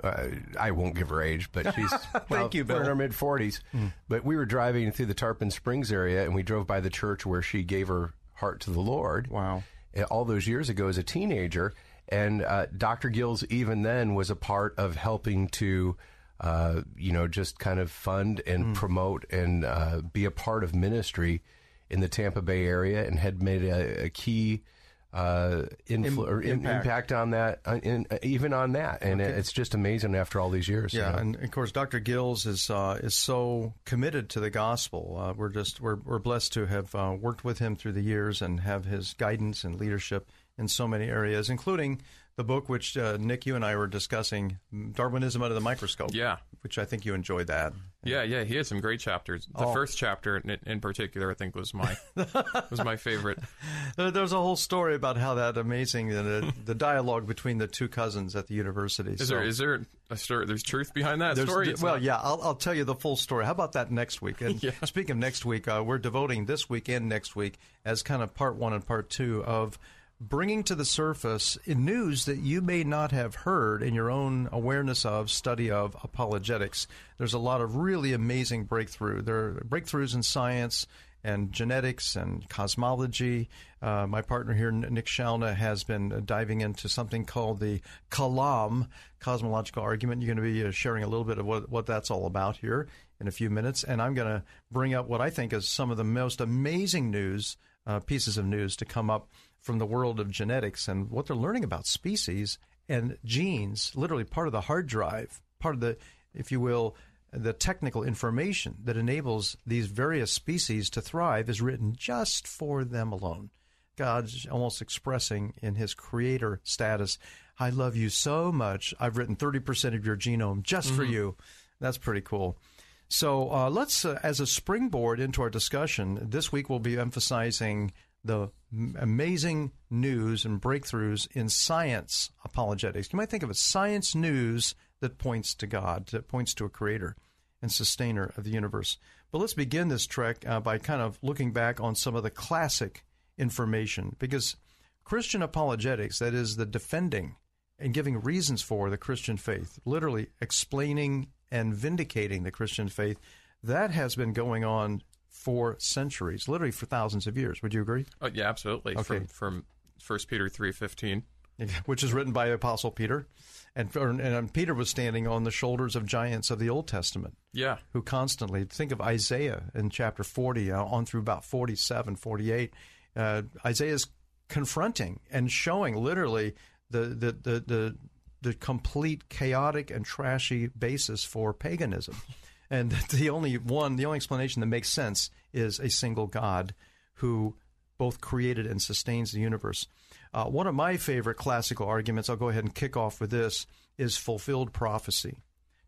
Uh, I won't give her age, but she's Thank well, you, we're in Bill. her mid forties. Mm. But we were driving through the Tarpon Springs area, and we drove by the church where she gave her heart to the Lord. Wow! All those years ago, as a teenager, and uh, Dr. Gills even then was a part of helping to. Uh, you know, just kind of fund and Mm. promote and uh, be a part of ministry in the Tampa Bay area, and had made a, a key uh, influ- Im- or in- impact. impact. on that, uh, in, uh, even on that, and Okay. it's just amazing after all these years. you Yeah, know? and of course, Dr. Gills is uh, is so committed to the gospel. Uh, we're just we're we're blessed to have uh, worked with him through the years and have his guidance and leadership in so many areas, including the book which uh, Nick, you and I were discussing, Darwinism Under the Microscope. Yeah. which I think you enjoyed that. Yeah, yeah, he had some great chapters. The Oh. first chapter in, in particular, I think, was my was my favorite. There- There's a whole story about how that amazing the, the dialogue between the two cousins at the university. Is So- there is there a story? There's truth behind that There's- story. It's well, not- yeah, I'll, I'll tell you the full story. How about that next week? And speaking of next week, uh, we're devoting this week and next week as kind of part one and part two of bringing to the surface news that you may not have heard in your own awareness of study of apologetics. There's a lot of really amazing breakthrough. There are breakthroughs in science and genetics and cosmology. Uh, my partner here, Nick Shalna, has been diving into something called the Kalam cosmological argument. You're going to be uh, sharing a little bit of what, what that's all about here in a few minutes. And I'm going to bring up what I think is some of the most amazing news, uh, pieces of news to come up from the world of genetics and what they're learning about species and genes, literally part of the hard drive, part of the, if you will, the technical information that enables these various species to thrive is written just for them alone. God's almost expressing in his creator status, I love you so much. I've written 30% of your genome just for Mhm. you. That's pretty cool. So uh, let's, uh, as a springboard into our discussion, this week we'll be emphasizing the amazing news and breakthroughs in science apologetics. You might think of it science news that points to God, that points to a creator and sustainer of the universe. But let's begin this trek uh, by kind of looking back on some of the classic information because Christian apologetics, that is the defending and giving reasons for the Christian faith, literally explaining and vindicating the Christian faith, that has been going on for centuries, literally for thousands of years. Would you agree? Oh, yeah, absolutely. Okay. From from First Peter three fifteen. Which is written by the Apostle Peter, and and Peter was standing on the shoulders of giants of the Old Testament. Yeah. who constantly think of Isaiah in chapter 40 uh, on through about 47, 48. Uh, Isaiah's confronting and showing literally the the the the, the complete chaotic and trashy basis for paganism. And the only one, the only explanation that makes sense is a single God who both created and sustains the universe. Uh, one of my favorite classical arguments, I'll go ahead and kick off with this, is fulfilled prophecy.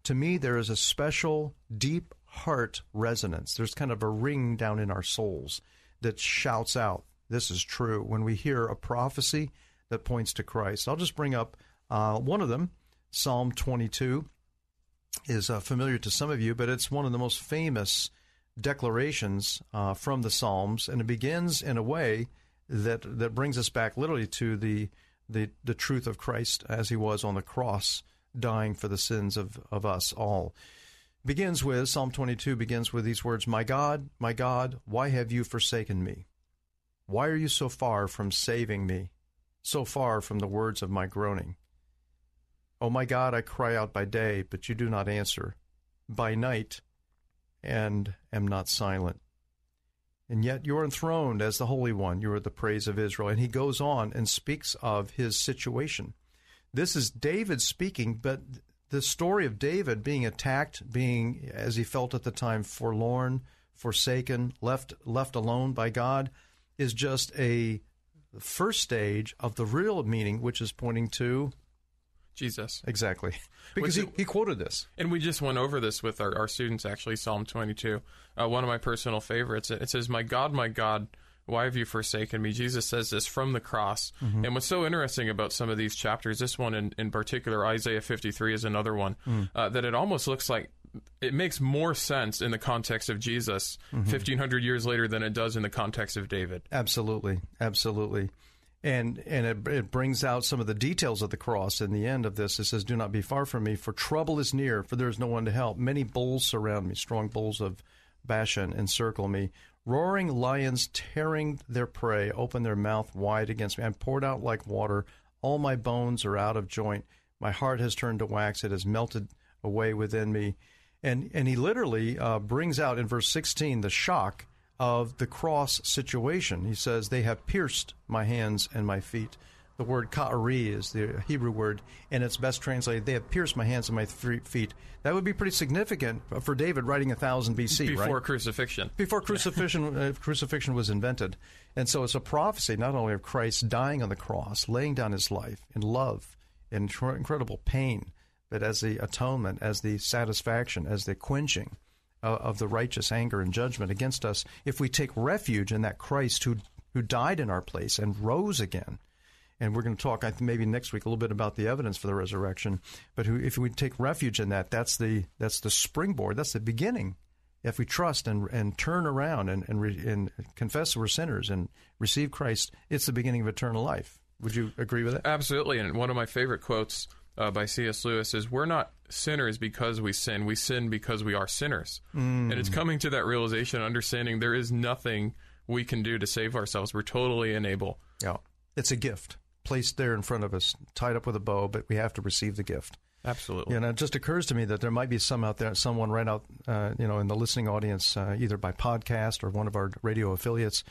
To me, there is a special, deep heart resonance. There's kind of a ring down in our souls that shouts out, This is true, when we hear a prophecy that points to Christ. I'll just bring up uh, one of them, Psalm 22 is uh, familiar to some of you, but it's one of the most famous declarations uh, from the Psalms, and it begins in a way that that brings us back literally to the the, the truth of Christ as he was on the cross, dying for the sins of, of us all. Begins with Psalm 22 begins with these words, "My God, my God, why have you forsaken me? Why are you so far from saving me, so far from the words of my groaning?" O my God, I cry out by day, but you do not answer, by night, and am not silent. And yet you are enthroned as the Holy One. You are the praise of Israel. And he goes on and speaks of his situation. This is David speaking, but the story of David being attacked, being, as he felt at the time, forlorn, forsaken, left, left alone by God, is just a first stage of the real meaning, which is pointing to Jesus. Exactly. Because Which he, he quoted this. And we just went over this with our, our students, actually, Psalm 22. Uh, one of my personal favorites. It says, My God, my God, why have you forsaken me? Jesus says this from the cross. Mhm. And what's so interesting about some of these chapters, this one in, in particular, Isaiah 53 is another one, Mm. uh, that it almost looks like it makes more sense in the context of Jesus Mhm. 1,500 years later than it does in the context of David. Absolutely, absolutely, and and it, it brings out some of the details of the cross. In the end of this, it says, "Do not be far from me, for trouble is near, for there is no one to help. Many bulls surround me; strong bulls of Bashan encircle me. Roaring lions, tearing their prey, open their mouth wide against me. I'm poured out like water. All my bones are out of joint. My heart has turned to wax; it has melted away within me." And and he literally uh, brings out in verse 16 the shock of the cross situation. He says, They have pierced my hands and my feet. The word ka'ari is the Hebrew word, and it's best translated, They have pierced my hands and my feet. That would be pretty significant for David writing 1000 BC, Before right? crucifixion. Before crucifixion, uh, crucifixion was invented. And so it's a prophecy not only of Christ dying on the cross, laying down his life in love, in tr- incredible pain, but as the atonement, as the satisfaction, as the quenching Uh, of the righteous anger and judgment against us. If we take refuge in that Christ who, who died in our place and rose again, and we're going to talk maybe next week a little bit about the evidence for the resurrection. But who, if we take refuge in that, that's the that's the springboard. That's the beginning. If we trust and and turn around and and, re, and confess we're sinners and receive Christ, it's the beginning of eternal life. Would you agree with that? Absolutely. And one of my favorite quotes uh, by C.S. Lewis is, "We're not sinners because we sin. We sin because we are sinners." Mm. And it's coming to that realization, understanding there is nothing we can do to save ourselves. We're totally unable. Yeah, it's a gift placed there in front of us, tied up with a bow, but we have to receive the gift. Absolutely. Know, it just occurs to me that there might be some out there, someone right out, uh, you know, in the listening audience, uh, either by podcast or one of our radio affiliates,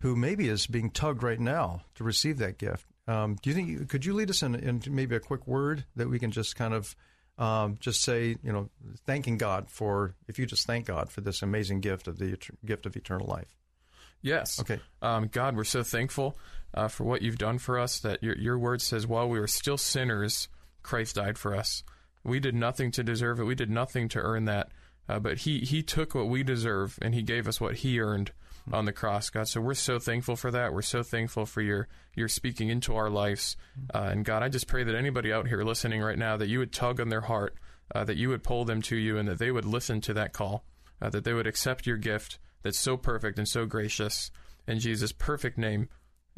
who maybe is being tugged right now to receive that gift. Um, do you think you, could you lead us in, in maybe a quick word that we can just kind of um, just say, you know, thanking God for if you just thank God for this amazing gift of the gift of eternal life. Yes. Okay. Um, God, we're so thankful uh, for what you've done for us. That your your word says, while we were still sinners, Christ died for us. We did nothing to deserve it. We did nothing to earn that. Uh, but he he took what we deserve and he gave us what he earned on the cross, God. So we're so thankful for that. We're so thankful for your your speaking into our lives. Uh, and God, I just pray that anybody out here listening right now that you would tug on their heart, uh, that you would pull them to you, and that they would listen to that call, uh, that they would accept your gift that's so perfect and so gracious. In Jesus' perfect name,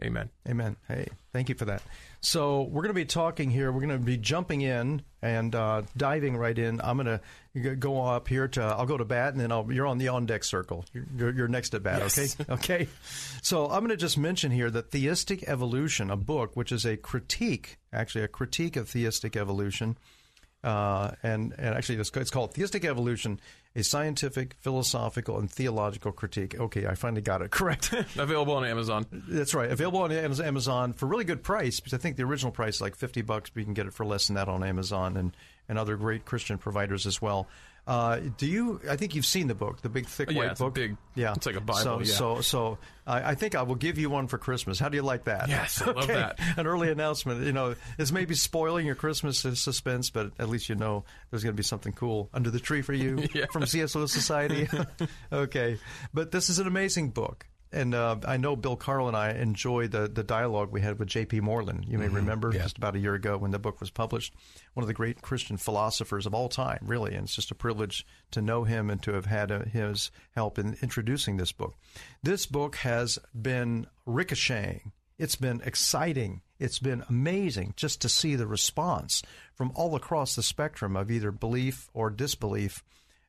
amen. Amen. Hey, thank you for that. So we're going to be talking here. We're going to be jumping in and uh, diving right in. I'm going to go up here to. I'll go to bat, and then I'll, you're on the on deck circle. You're, you're, next at bat. Yes. Okay. Okay. So I'm going to just mention here that Theistic Evolution, a book which is a critique, actually a critique of theistic evolution. Uh, and, and actually, it's, it's called Theistic Evolution, a scientific, philosophical, and theological critique. Okay, I finally got it correct. Available on Amazon. That's right. Available on Amazon for really good price because I think the original price is like 50 bucks, but you can get it for less than that on Amazon and, and other great Christian providers as well. Uh, do you? I think you've seen the book, the big thick Yeah, white it's a book. big- yeah, it's like a Bible, So, yeah. so, so I, I think I will give you one for Christmas. How do you like that? Yes, I love that. An early announcement. You know, it's maybe spoiling your Christmas suspense, but at least you know there's going to be something cool under the tree for you Yeah. from C.S. Lewis Society. okay, but this is an amazing book. And uh, I know Bill Carl and I enjoyed the, the dialogue we had with J.P. Moreland. You may Mhm, remember yeah. just about a year ago when the book was published. One of the great Christian philosophers of all time, really. And it's just a privilege to know him and to have had uh, his help in introducing this book. This book has been ricocheting. It's been exciting. It's been amazing just to see the response from all across the spectrum of either belief or disbelief.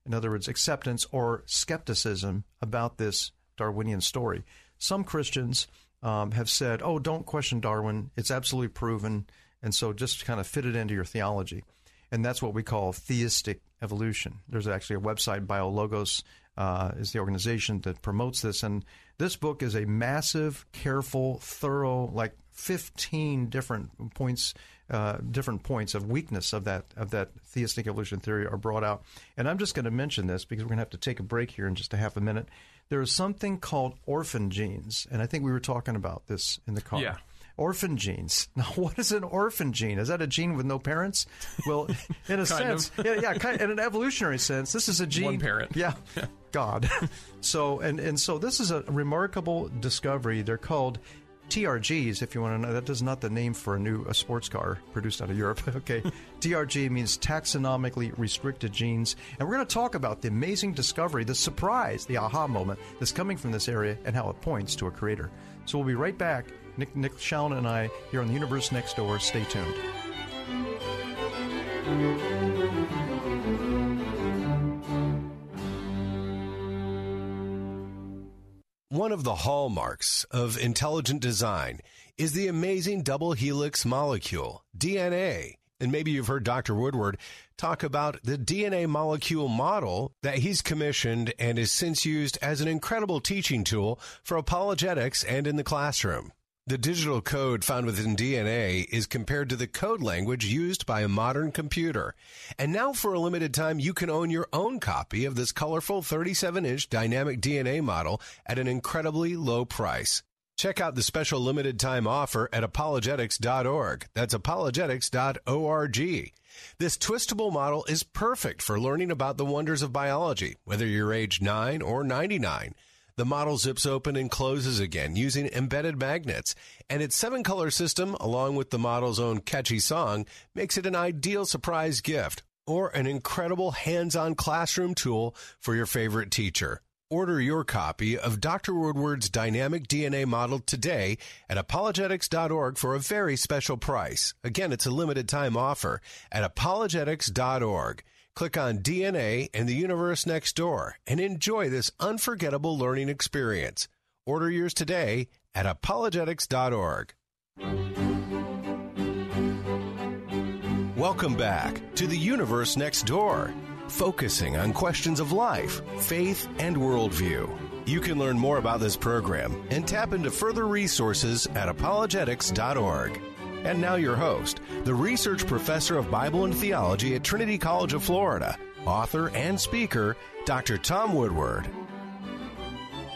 In other words, acceptance or skepticism about this Darwinian story. Some Christians um, have said, oh, don't question Darwin. It's absolutely proven. And so just kind of fit it into your theology. And that's what we call theistic evolution. There's actually a website, BioLogos uh, is the organization that promotes this. And this book is a massive, careful, thorough, like 15 different points, uh, different points of weakness of that of that theistic evolution theory are brought out. And I'm just going to mention this because we're going to have to take a break here in just a half a minute. There is something called orphan genes, and I think we were talking about this in the car. Yeah. Orphan genes. Now, what is an orphan gene? Is that a gene with no parents? Well, in a sense, yeah, yeah, kind, in an evolutionary sense, this is a gene. One parent. Yeah, God. so, and and so this is a remarkable discovery. They're called TRGs, if you want to know. That is not the name for a new a sports car produced out of Europe. okay, TRG means taxonomically restricted genes, and we're going to talk about the amazing discovery, the surprise, the aha moment that's coming from this area, and how it points to a creator. So we'll be right back. Nick, Nick Shallen and I here on the Universe Next Door. Stay tuned. One of the hallmarks of intelligent design is the amazing double helix molecule, DNA. And maybe you've heard Dr. Woodward talk about the DNA molecule model that he's commissioned and is since used as an incredible teaching tool for apologetics and in the classroom. The digital code found within DNA is compared to the code language used by a modern computer. And now, for a limited time, you can own your own copy of this colorful 37 inch dynamic DNA model at an incredibly low price. Check out the special limited time offer at apologetics.org. That's apologetics.org. This twistable model is perfect for learning about the wonders of biology, whether you're age 9 or 99. The model zips open and closes again using embedded magnets, and its seven color system, along with the model's own catchy song, makes it an ideal surprise gift or an incredible hands on classroom tool for your favorite teacher. Order your copy of Dr. Woodward's dynamic DNA model today at apologetics.org for a very special price. Again, it's a limited time offer at apologetics.org. Click on DNA and the universe next door and enjoy this unforgettable learning experience. Order yours today at apologetics.org. Welcome back to the universe next door focusing on questions of life, faith, and worldview. You can learn more about this program and tap into further resources at apologetics.org. And now, your host, the research professor of Bible and theology at Trinity College of Florida, author and speaker, Dr. Tom Woodward.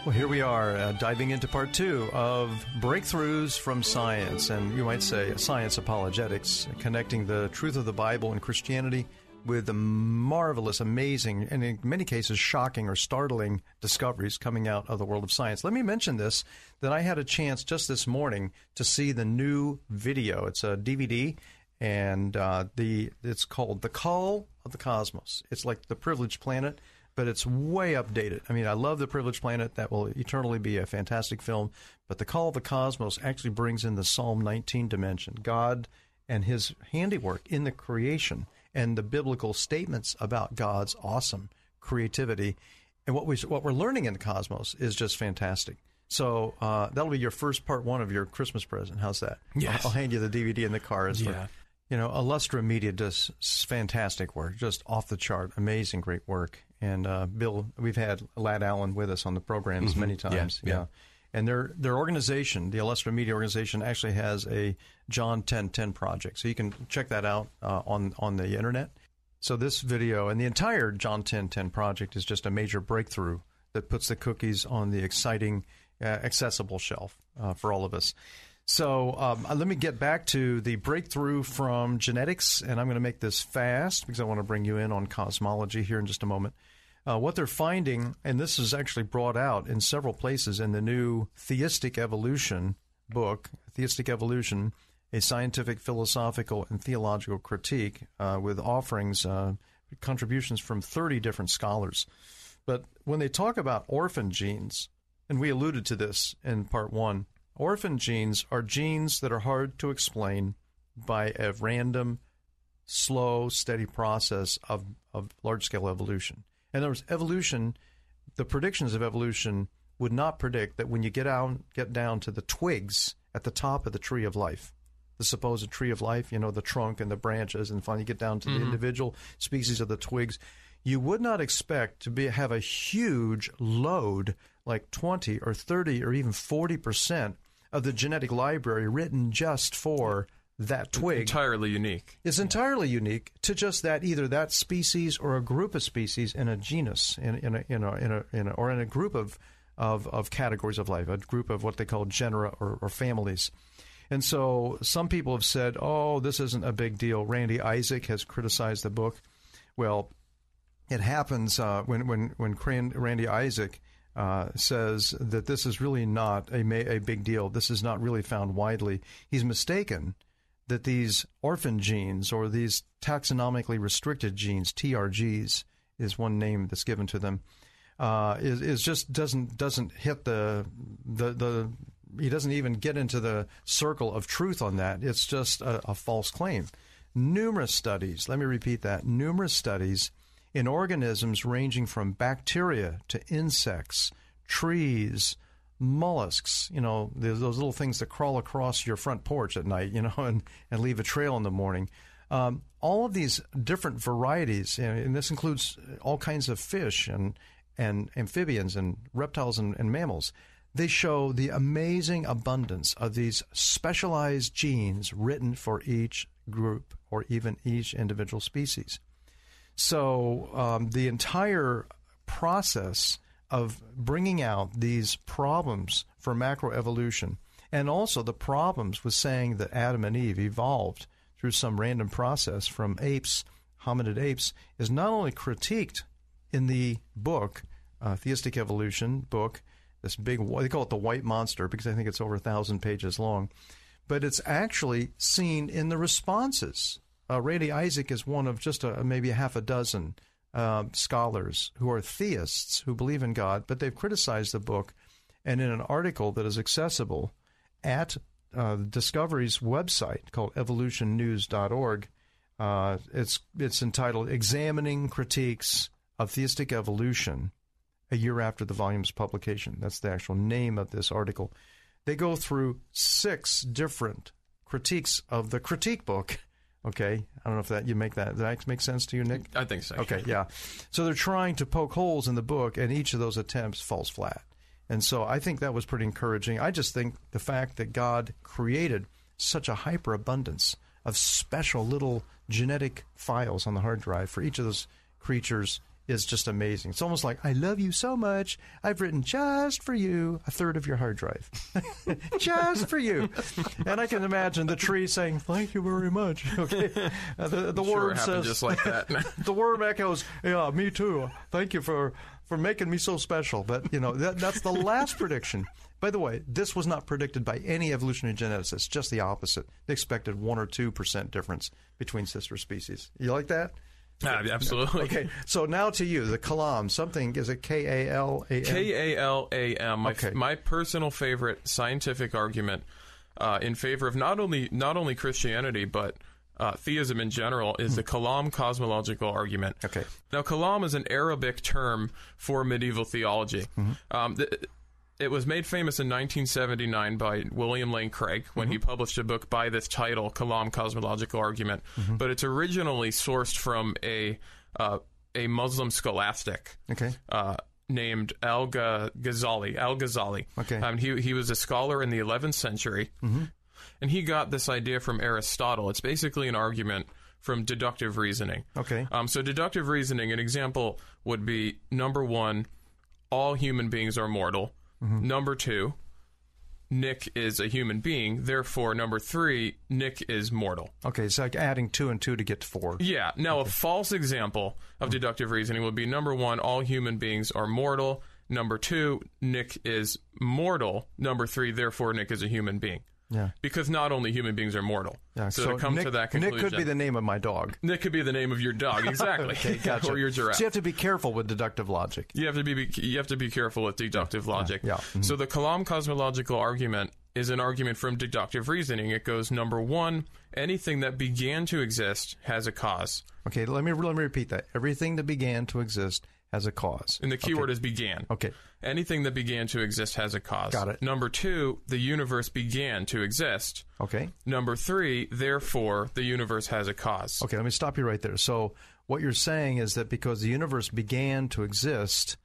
Well, here we are uh, diving into part two of Breakthroughs from Science, and you might say science apologetics, connecting the truth of the Bible and Christianity with the marvelous, amazing, and in many cases shocking or startling discoveries coming out of the world of science. Let me mention this that I had a chance just this morning to see the new video. It's a DVD, and uh, the it's called "The Call of the Cosmos." It's like the Privileged Planet, but it's way updated. I mean, I love the Privileged Planet; that will eternally be a fantastic film. But "The Call of the Cosmos" actually brings in the Psalm 19 dimension, God and His handiwork in the creation and the biblical statements about God's awesome creativity. And what we what we're learning in the cosmos is just fantastic. So uh, that'll be your first part one of your Christmas present. How's that? Yes. I'll, I'll hand you the DVD in the car. As Yeah. For, you know, Illustra Media does fantastic work, just off the chart, amazing, great work. And uh, Bill, we've had Lad Allen with us on the programs Mhm. many Yeah, times. yeah. And their their organization, the Illustra Media organization, actually has a John 1010 project. So you can check that out uh, on on the internet. So this video and the entire John 1010 project is just a major breakthrough that puts the cookies on the exciting, uh, accessible shelf uh, for all of us. So um, uh, let me get back to the breakthrough from genetics, and I'm going to make this fast because I want to bring you in on cosmology here in just a moment. Uh, what they're finding, and this is actually brought out in several places in the new Theistic Evolution book, Theistic Evolution, a scientific, philosophical, and theological critique uh, with offerings, uh, contributions from 30 different scholars. But when they talk about orphan genes, and we alluded to this in part one, orphan genes are genes that are hard to explain by a random, slow, steady process of, of large scale evolution. In other words, evolution, the predictions of evolution would not predict that when you get out, get down to the twigs at the top of the tree of life, the supposed tree of life, you know, the trunk and the branches, and finally get down to the Mhm. individual species of the twigs, you would not expect to be have a huge load like 20 or 30 or even 40% of the genetic library written just for that twig entirely unique. is entirely unique to just that either that species or a group of species in a genus in, in, a, in, a, in, a, in a or in a group of, of of categories of life, a group of what they call genera or, or families. And so some people have said, "Oh, this isn't a big deal." Randy Isaac has criticized the book. Well, it happens uh, when when when Cran- Randy Isaac uh, says that this is really not a a big deal. This is not really found widely. He's mistaken that these orphan genes or these taxonomically restricted genes, TRGs, is one name that's given to them. Uh, is, is just doesn't doesn't hit the the the he doesn't even get into the circle of truth on that. It's just a, a false claim. Numerous studies, let me repeat that, numerous studies in organisms ranging from bacteria to insects, trees, mollusks, you know, those little things that crawl across your front porch at night, you know, and, and leave a trail in the morning. Um, all of these different varieties, and this includes all kinds of fish and and amphibians and reptiles and, and mammals. They show the amazing abundance of these specialized genes written for each group or even each individual species. So um, the entire process of bringing out these problems for macroevolution and also the problems with saying that Adam and Eve evolved through some random process from apes, hominid apes, is not only critiqued in the book, uh, Theistic Evolution book, this big, they call it the white monster because I think it's over a thousand pages long, but it's actually seen in the responses. Uh, Randy Isaac is one of just a, maybe a half a dozen uh, scholars who are theists who believe in God, but they've criticized the book. And in an article that is accessible at uh, Discovery's website called evolutionnews.org, uh, it's it's entitled "Examining Critiques of Theistic Evolution." A year after the volume's publication, that's the actual name of this article. They go through six different critiques of the critique book. Okay, I don't know if that you make that does that make sense to you, Nick? I think so. Okay, yeah. So they're trying to poke holes in the book, and each of those attempts falls flat. And so I think that was pretty encouraging. I just think the fact that God created such a hyperabundance of special little genetic files on the hard drive for each of those creatures is just amazing. It's almost like, I love you so much. I've written just for you a third of your hard drive. just for you. And I can imagine the tree saying, Thank you very much. Okay. Uh, the the Sure, worm says, just like that. the worm echoes, Yeah, me too. Thank you for, for making me so special. But, you know, that, that's the last prediction. By the way, this was not predicted by any evolutionary geneticists, just the opposite. They expected 1 or 2% difference between sister species. You like that? Absolutely. Okay, so now to you, the Kalam. Something is it K A L A M? K A L A M. My Okay. my personal favorite scientific argument uh, in favor of not only not only Christianity but uh, theism in general is the Kalam cosmological argument. Okay. Now, Kalam is an Arabic term for medieval theology. Um, th- it was made famous in 1979 by William Lane Craig when he published a book by this title, Kalam Cosmological Argument. But it's originally sourced from a uh, a Muslim scholastic Okay. uh, named Al Ghazali. Al Ghazali. Okay. Um, he he was a scholar in the 11th century, Mhm. and he got this idea from Aristotle. It's basically an argument from deductive reasoning. Okay. Um, so deductive reasoning, an example would be number one, all human beings are mortal. Mm-hmm. Number two, Nick is a human being. Therefore, number three, Nick is mortal. Okay, it's like adding two and two to get to four. Yeah. Now, a false example of deductive reasoning would be number one, all human beings are mortal. Number two, Nick is mortal. Number three, therefore, Nick is a human being. Yeah. Because not only human beings are mortal. Yeah, so, to come Nick, to that conclusion. Nick could be the name of my dog. Nick could be the name of your dog, exactly. okay, gotcha. or your giraffe. So you have to be careful with deductive logic. You have to be you have to be careful with deductive logic. yeah, mhm. So the Kalam cosmological argument is an argument from deductive reasoning. It goes number one: anything that began to exist has a cause, Okay, let me let me repeat that. Everything that began to exist has a cause. and the key Okay. word is began. Okay. Anything that began to exist has a cause. Got it. Number two: the universe began to exist. Okay. Number three: therefore, the universe has a cause. Okay, let me stop you right there. So what you're saying is that because the universe began to exist,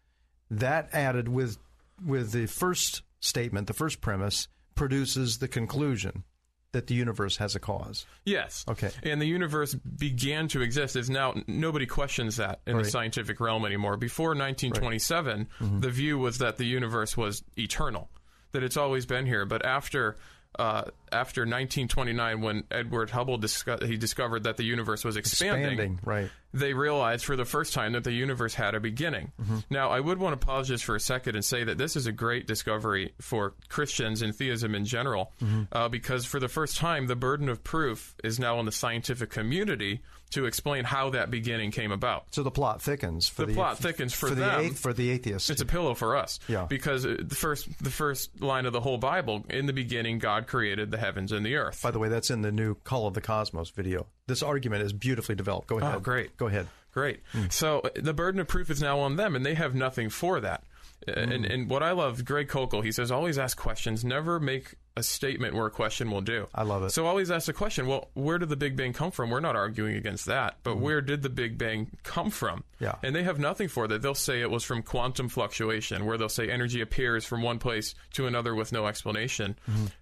that added with with the first statement, the first premise, produces the conclusion that the universe has a cause. Yes. Okay. And the universe began to exist is now nobody questions that in Right. the scientific realm anymore. Before 1927, Mm-hmm. the view was that the universe was eternal, that it's always been here. But after uh, after 1929, when Edward Hubble disco- he discovered that the universe was expanding, Expanding, right. they realized for the first time that the universe had a beginning. Mm-hmm. Now, I would want to pause just for a second and say that this is a great discovery for Christians and theism in general, Mm-hmm. uh, because for the first time, the burden of proof is now on the scientific community to explain how that beginning came about. So the plot thickens for The the, plot thickens for the them. ath- for the atheist. It's a pillow for us. Yeah. Because uh, the first the first line of the whole Bible, in the beginning God created the heavens and the earth. By the way, that's in the new Call of the Cosmos video. This argument is beautifully developed. Go ahead. Oh, great. Go ahead. Great. So uh, the burden of proof is now on them, and they have nothing for that. Uh, And, and what I love, Greg Koukl, he says, always ask questions, never make a statement where a question will do. I love it. So always ask the question, well, where did the Big Bang come from? We're not arguing against that, but where did the Big Bang come from? Yeah. And they have nothing for that. They'll say it was from quantum fluctuation, where they'll say energy appears from one place to another with no explanation.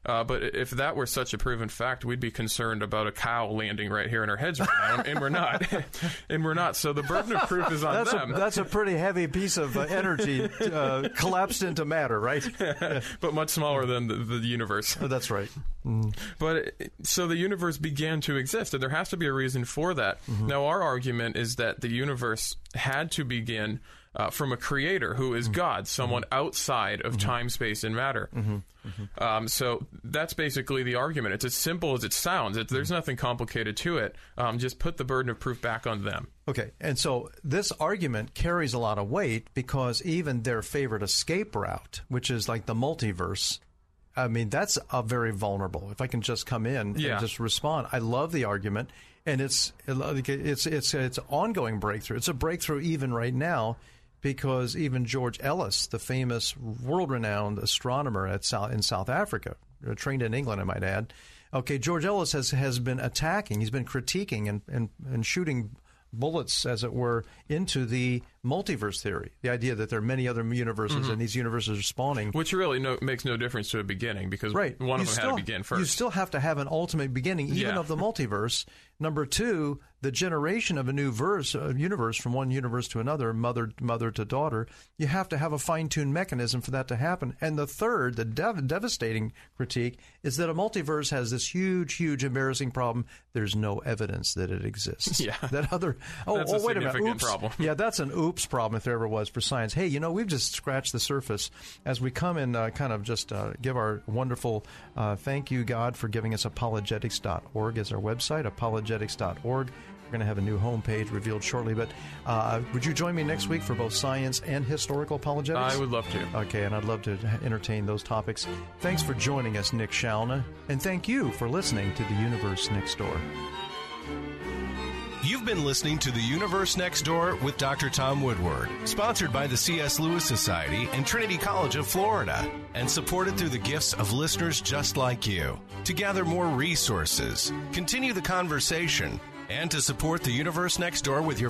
Uh, but if that were such a proven fact, we'd be concerned about a cow landing right here in our heads right now, and we're not. and we're not. So the burden of proof is on that's them. A, that's a pretty heavy piece of uh, energy uh, collapsed into matter, right? but much smaller than the, the universe. That's right. Mm. But it- so the universe began to exist, and there has to be a reason for that. Mm-hmm. Now, our argument is that the universe had to begin uh, from a creator who is mm. God, mm-hmm. someone outside of mm-hmm. time, space, and matter. Um, so that's basically the argument. It's as simple as it sounds. It, there's mm. nothing complicated to it. Um, just put the burden of proof back on them. Okay, and so this argument carries a lot of weight because even their favorite escape route, which is like the multiverse, I mean, that's a very vulnerable. If I can just come in Yeah. and just respond, I love the argument, and it's it's it's it's ongoing breakthrough. It's a breakthrough even right now because even George Ellis, the famous world-renowned astronomer at South, in South Africa, uh, trained in England, I might add. Okay, George Ellis has has been attacking. He's been critiquing and and, and shooting bullets, as it were, into the multiverse theory. The idea that there are many other universes Mhm. and these universes are spawning. Which really no, makes no difference to a beginning because Right. one You of them still- had to begin first. You still have to have an ultimate beginning, even Yeah. of the multiverse. Number two, the generation of a new verse, a universe from one universe to another, mother mother to daughter. You have to have a fine tuned mechanism for that to happen. And the third, the dev- devastating critique, is that a multiverse has this huge, huge, embarrassing problem. There's no evidence that it exists. Yeah. That other. Oh, That's a oh wait a minute. Oops. problem. Yeah, that's an oops problem if there ever was for science. Hey, you know, we've just scratched the surface. As we come and uh, kind of just uh, give our wonderful uh, thank you, God, for giving us apologetics.org as our website, apologetics.org. We're going to have a new homepage revealed shortly. But uh, would you join me next week for both science and historical apologetics? I would love to. Okay, and I'd love to entertain those topics. Thanks for joining us, Nick Shalna. And thank you for listening to The Universe Next Door. You've been listening to The Universe Next Door with Dr. Tom Woodward, sponsored by the C.S. Lewis Society and Trinity College of Florida, and supported through the gifts of listeners just like you. To gather more resources, continue the conversation, and to support The Universe Next Door with your